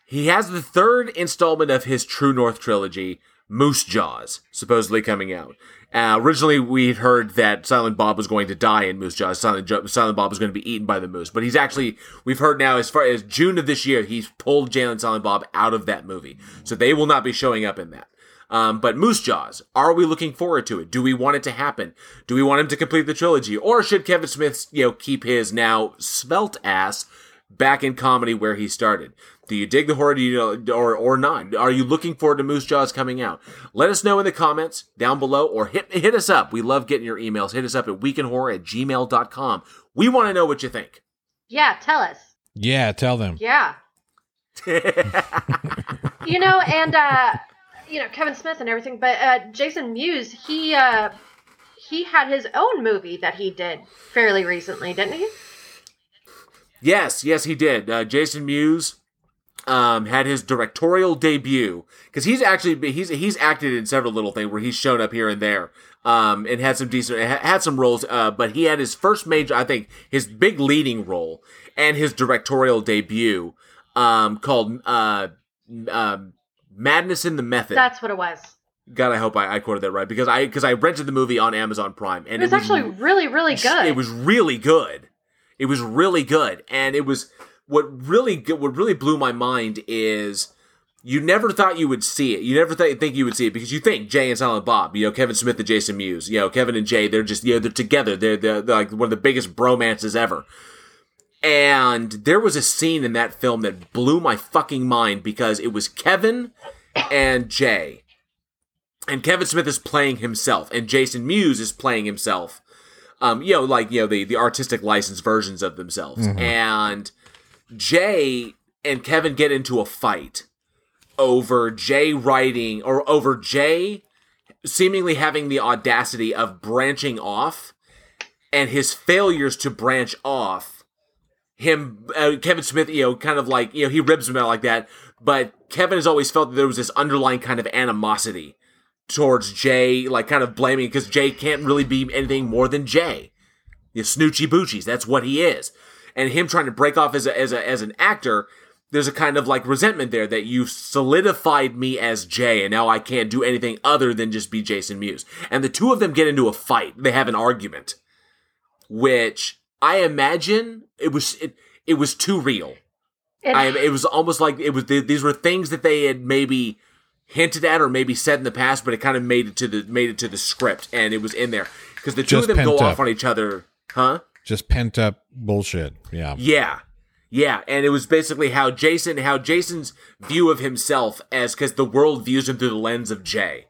He has the third installment of his True North trilogy, Moose Jaws, supposedly coming out. Uh, originally, we'd heard that Silent Bob was going to die in Moose Jaws. Silent, Jo- Silent Bob was going to be eaten by the moose. But he's actually, we've heard now, as far as June of this year, he's pulled Jay and Silent Bob out of that movie. So they will not be showing up in that. Um, but Moose Jaws, are we looking forward to it? Do we want it to happen? Do we want him to complete the trilogy? Or should Kevin Smith, you know, keep his now svelte ass back in comedy where he started? Do you dig the horror do you know, or, or not? Are you looking forward to Moose Jaws coming out? Let us know in the comments down below or hit, hit us up. We love getting your emails. Hit us up at weekinhorror at gmail.com. We want to know what you think. Yeah, tell us. Yeah, tell them. Yeah. [LAUGHS] you know, and uh, you know Kevin Smith and everything, but uh, Jason Mewes, he uh, he had his own movie that he did fairly recently, didn't he? Yes, yes, he did. Uh, Jason Mewes um, had his directorial debut because he's actually he's he's acted in several little things where he's shown up here and there um, and had some decent had some roles. Uh, but he had his first major, I think, his big leading role and his directorial debut um, called uh, um Madness in the Method. That's what it was. God, I hope I, I quoted that right because I because I rented the movie on Amazon Prime and It was actually really, really good. it was really good. It was really good, and it was what really what really blew my mind is you never thought you would see it. You never th- think you would see it because you think Jay and Silent Bob, you know, Kevin Smith and Jason Mewes, you know, Kevin and Jay, they're just you know they're together. They're, they're, they're like one of the biggest bromances ever. And there was a scene in that film that blew my fucking mind because it was Kevin and Jay. And Kevin Smith is playing himself, and Jason Mewes is playing himself. Um, you know, like you know the the artistic license versions of themselves. And Jay and Kevin get into a fight over Jay writing or over Jay seemingly having the audacity of branching off and his failures to branch off him uh, Kevin Smith, you know, kind of like you know he ribs him out like that, but Kevin has always felt that there was this underlying kind of animosity towards Jay, like kind of blaming because Jay can't really be anything more than Jay. You know, Boochies, that's what he is, and him trying to break off as a, as a as an actor. There's a kind of like resentment there that you've solidified me as Jay, and now I can't do anything other than just be Jason Mewes. And the two of them get into a fight. They have an argument, which I imagine it was it, it was too real. It- I it was almost like it was these were things that they had maybe hinted at or maybe said in the past, but it kind of made it to the made it to the script and it was in there because the two of them go pent off on each other, huh? Just pent up bullshit. Yeah. Yeah. Yeah, and it was basically how Jason, how Jason's view of himself as because the world views him through the lens of Jay,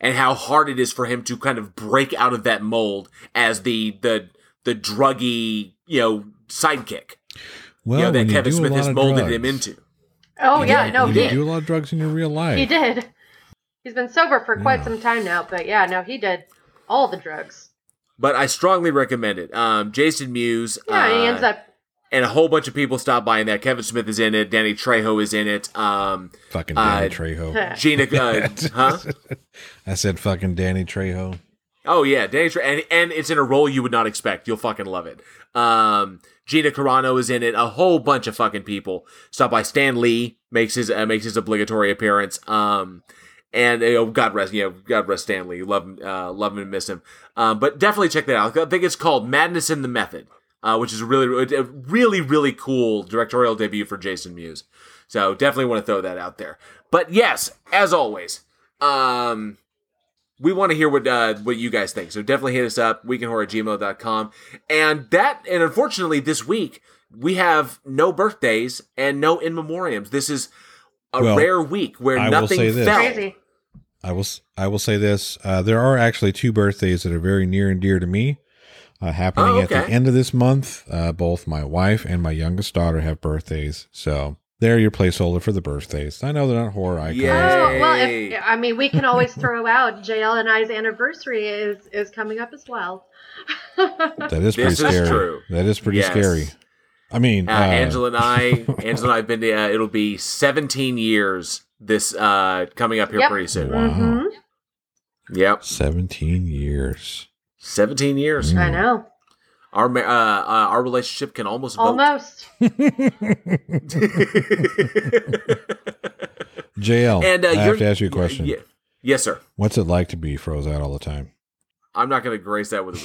and how hard it is for him to kind of break out of that mold as the the the druggy you know sidekick. Well, you know, that Kevin Smith has molded drugs, him into. Oh yeah, did. no, you he do a lot of drugs in your real life. he did. He's been sober for quite Yeah. some time now, but yeah, no, he did all the drugs. But I strongly recommend it. Um, Jason Mewes. Yeah, he uh, ends up. and a whole bunch of people stop by in that. Kevin Smith is in it. Danny Trejo is in it. Um, Fucking Danny Uh, Trejo. [LAUGHS] Gina, uh, [LAUGHS] huh? I said fucking Danny Trejo. Oh yeah, Danny Trejo, and and it's in a role you would not expect. You'll fucking love it. Um, Gina Carano is in it. A whole bunch of fucking people stop by. Stan Lee makes his uh, makes his obligatory appearance. Um, and uh, God rest, you know, God rest Stan Lee. Love him, uh, love him and miss him. Um, but definitely check that out. I think it's called Madness in the Method, uh, which is really, really, really cool directorial debut for Jason Mewes. So definitely want to throw that out there. But yes, as always, um, we want to hear what uh, what you guys think. So definitely hit us up, weekinhorror at gmail.com. And that, and unfortunately, this week, we have no birthdays and no in memoriams. This is a Well, rare week where I will nothing say this. fell. Crazy. I will s- I will say this: uh, there are actually two birthdays that are very near and dear to me, uh, happening Oh, at the end of this month. Uh, both my wife and my youngest daughter have birthdays, so they're your placeholder for the birthdays. I know they're not horror icons. Yeah. Oh well, if, I mean, we can always throw out JL and I's anniversary is is coming up as well. [LAUGHS] That is pretty This is scary. true. That is pretty Yes. scary. I mean, Uh, uh, Angela and I, [LAUGHS] Angela and I have been to, uh, it'll be 17 years this, uh, coming up here Yep. pretty soon. Wow. hmm Yep. seventeen years. 17 years. Mm. I know, Our, uh, uh, our relationship can almost vote. almost. [LAUGHS] JL, and, uh, I you're- have to ask you a question. Yeah. Yes, sir. What's it like to be froze out all the time? I'm not going to grace that with a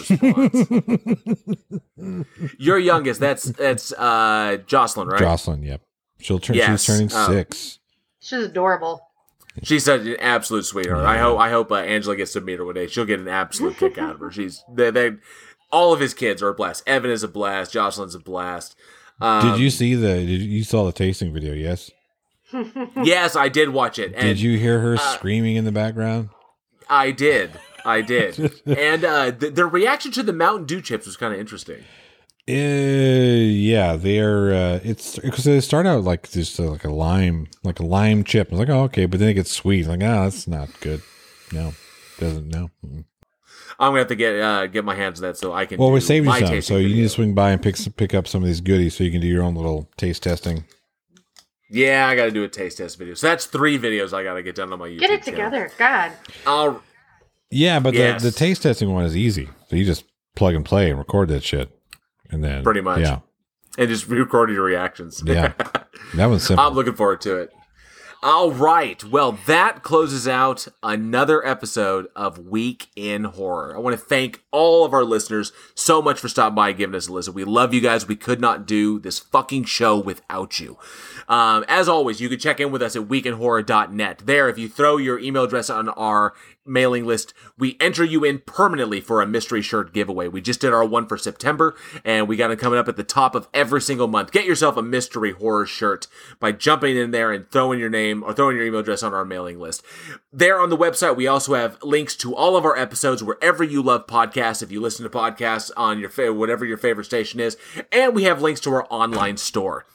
response. Your youngest, that's that's uh, Jocelyn, right? Jocelyn, yep. She'll turn. Yes, She's turning um, six. She's adorable. She's such an absolute sweetheart. I hope I hope uh, Angela gets to meet her one day. She'll get an absolute kick out of her. She's they, they all of his kids are a blast. Evan is a blast. Jocelyn's a blast. Um, Did you see the? Did you, you saw the tasting video? Yes. [LAUGHS] Yes, I did watch it. And Did you hear her uh, screaming in the background? I did. I did. [LAUGHS] and uh, the, the reaction to the Mountain Dew chips was kind of interesting. Uh, yeah, they're uh, it's because they start out like just uh, like a lime, like a lime chip. I was like, oh, okay, but then it gets sweet. Like, ah, that's not good. No, doesn't no. Mm. I'm gonna have to get uh, get my hands on that so I can. Well, we do saved you my some, so you need to swing by and pick pick up some of these goodies, so you can do your own little taste testing. Yeah, I got to do a taste test video. So that's three videos I got to get done on my YouTube. Get it channel. together, God. I'll Yeah, but Yes. the the taste testing one is easy. So you just plug and play and record that shit, and then Pretty much. yeah, and just record your reactions. Yeah. [LAUGHS] that one's simple. I'm looking forward to it. All right. Well, that closes out another episode of Week in Horror. I want to thank all of our listeners so much for stopping by and giving us a listen. We love you guys. We could not do this fucking show without you. Um, as always, you can check in with us at weekinhorror.net. There, if you throw your email address on our mailing list, we enter you in permanently for a mystery shirt giveaway. We just did our one for September, and we got it coming up at the top of every single month. Get yourself a mystery horror shirt by jumping in there and throwing your name or throwing your email address on our mailing list. There on the website, we also have links to all of our episodes wherever you love podcasts. If you listen to podcasts on your fa- whatever your favorite station is, and we have links to our online store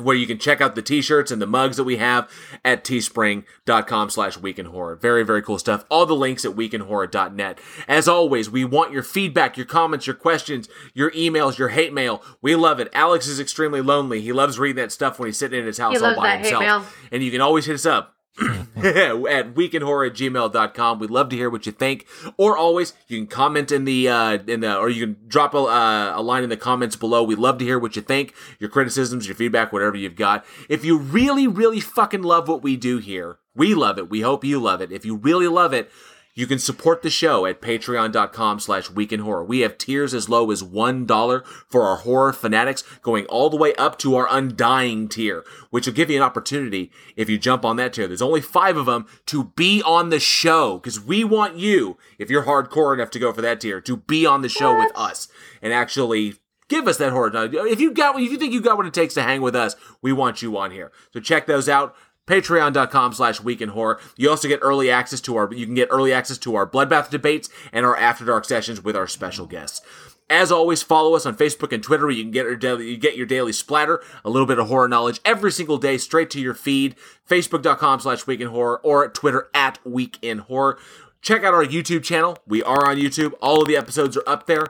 where you can check out the t-shirts and the mugs that we have at teespring.com slash week in horror very very cool stuff. All the links at weekinhorror.net as always we want your feedback your comments your questions your emails your hate mail. We love it. Alex is extremely lonely. He loves reading that stuff when he's sitting in his house He all loves by that hate himself. mail. and you can always hit us up [LAUGHS] at weekinhorror at gmail.com. We'd love to hear what you think. Or always, you can comment in the, uh, in the, or you can drop a, uh, a line in the comments below. We'd love to hear what you think, your criticisms, your feedback, whatever you've got. If you really, really fucking love what we do here, we love it. We hope you love it. If you really love it, you can support the show at patreon.com slash horror. We have tiers as low as $1 for our horror fanatics, going all the way up to our undying tier, which will give you an opportunity if you jump on that tier. There's only five of them to be on the show because we want you, if you're hardcore enough to go for that tier, to be on the show with us and actually give us that horror. If you got, if you think you got what it takes to hang with us, we want you on here. So check those out. patreon.com slash week in horror you also get early access to our you can get early access to our bloodbath debates and our after dark sessions with our special guests as always, follow us on Facebook and Twitter. You can get your daily, you get your daily splatter, a little bit of horror knowledge every single day, straight to your feed. Facebook.com slash Week in Horror or Twitter at Week in Horror. Check out our YouTube channel. We are on YouTube. All of the episodes are up there.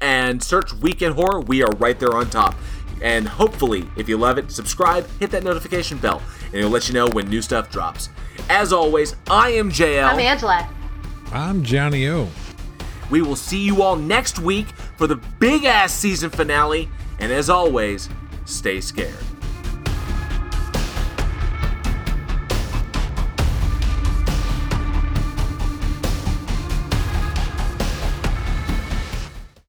And search Week in Horror. We are right there on top. And hopefully, if you love it, subscribe, hit that notification bell, and it'll let you know when new stuff drops. As always, I am JL. I'm Angela. I'm Johnny O. We will see you all next week for the big ass season finale. And as always, stay scared.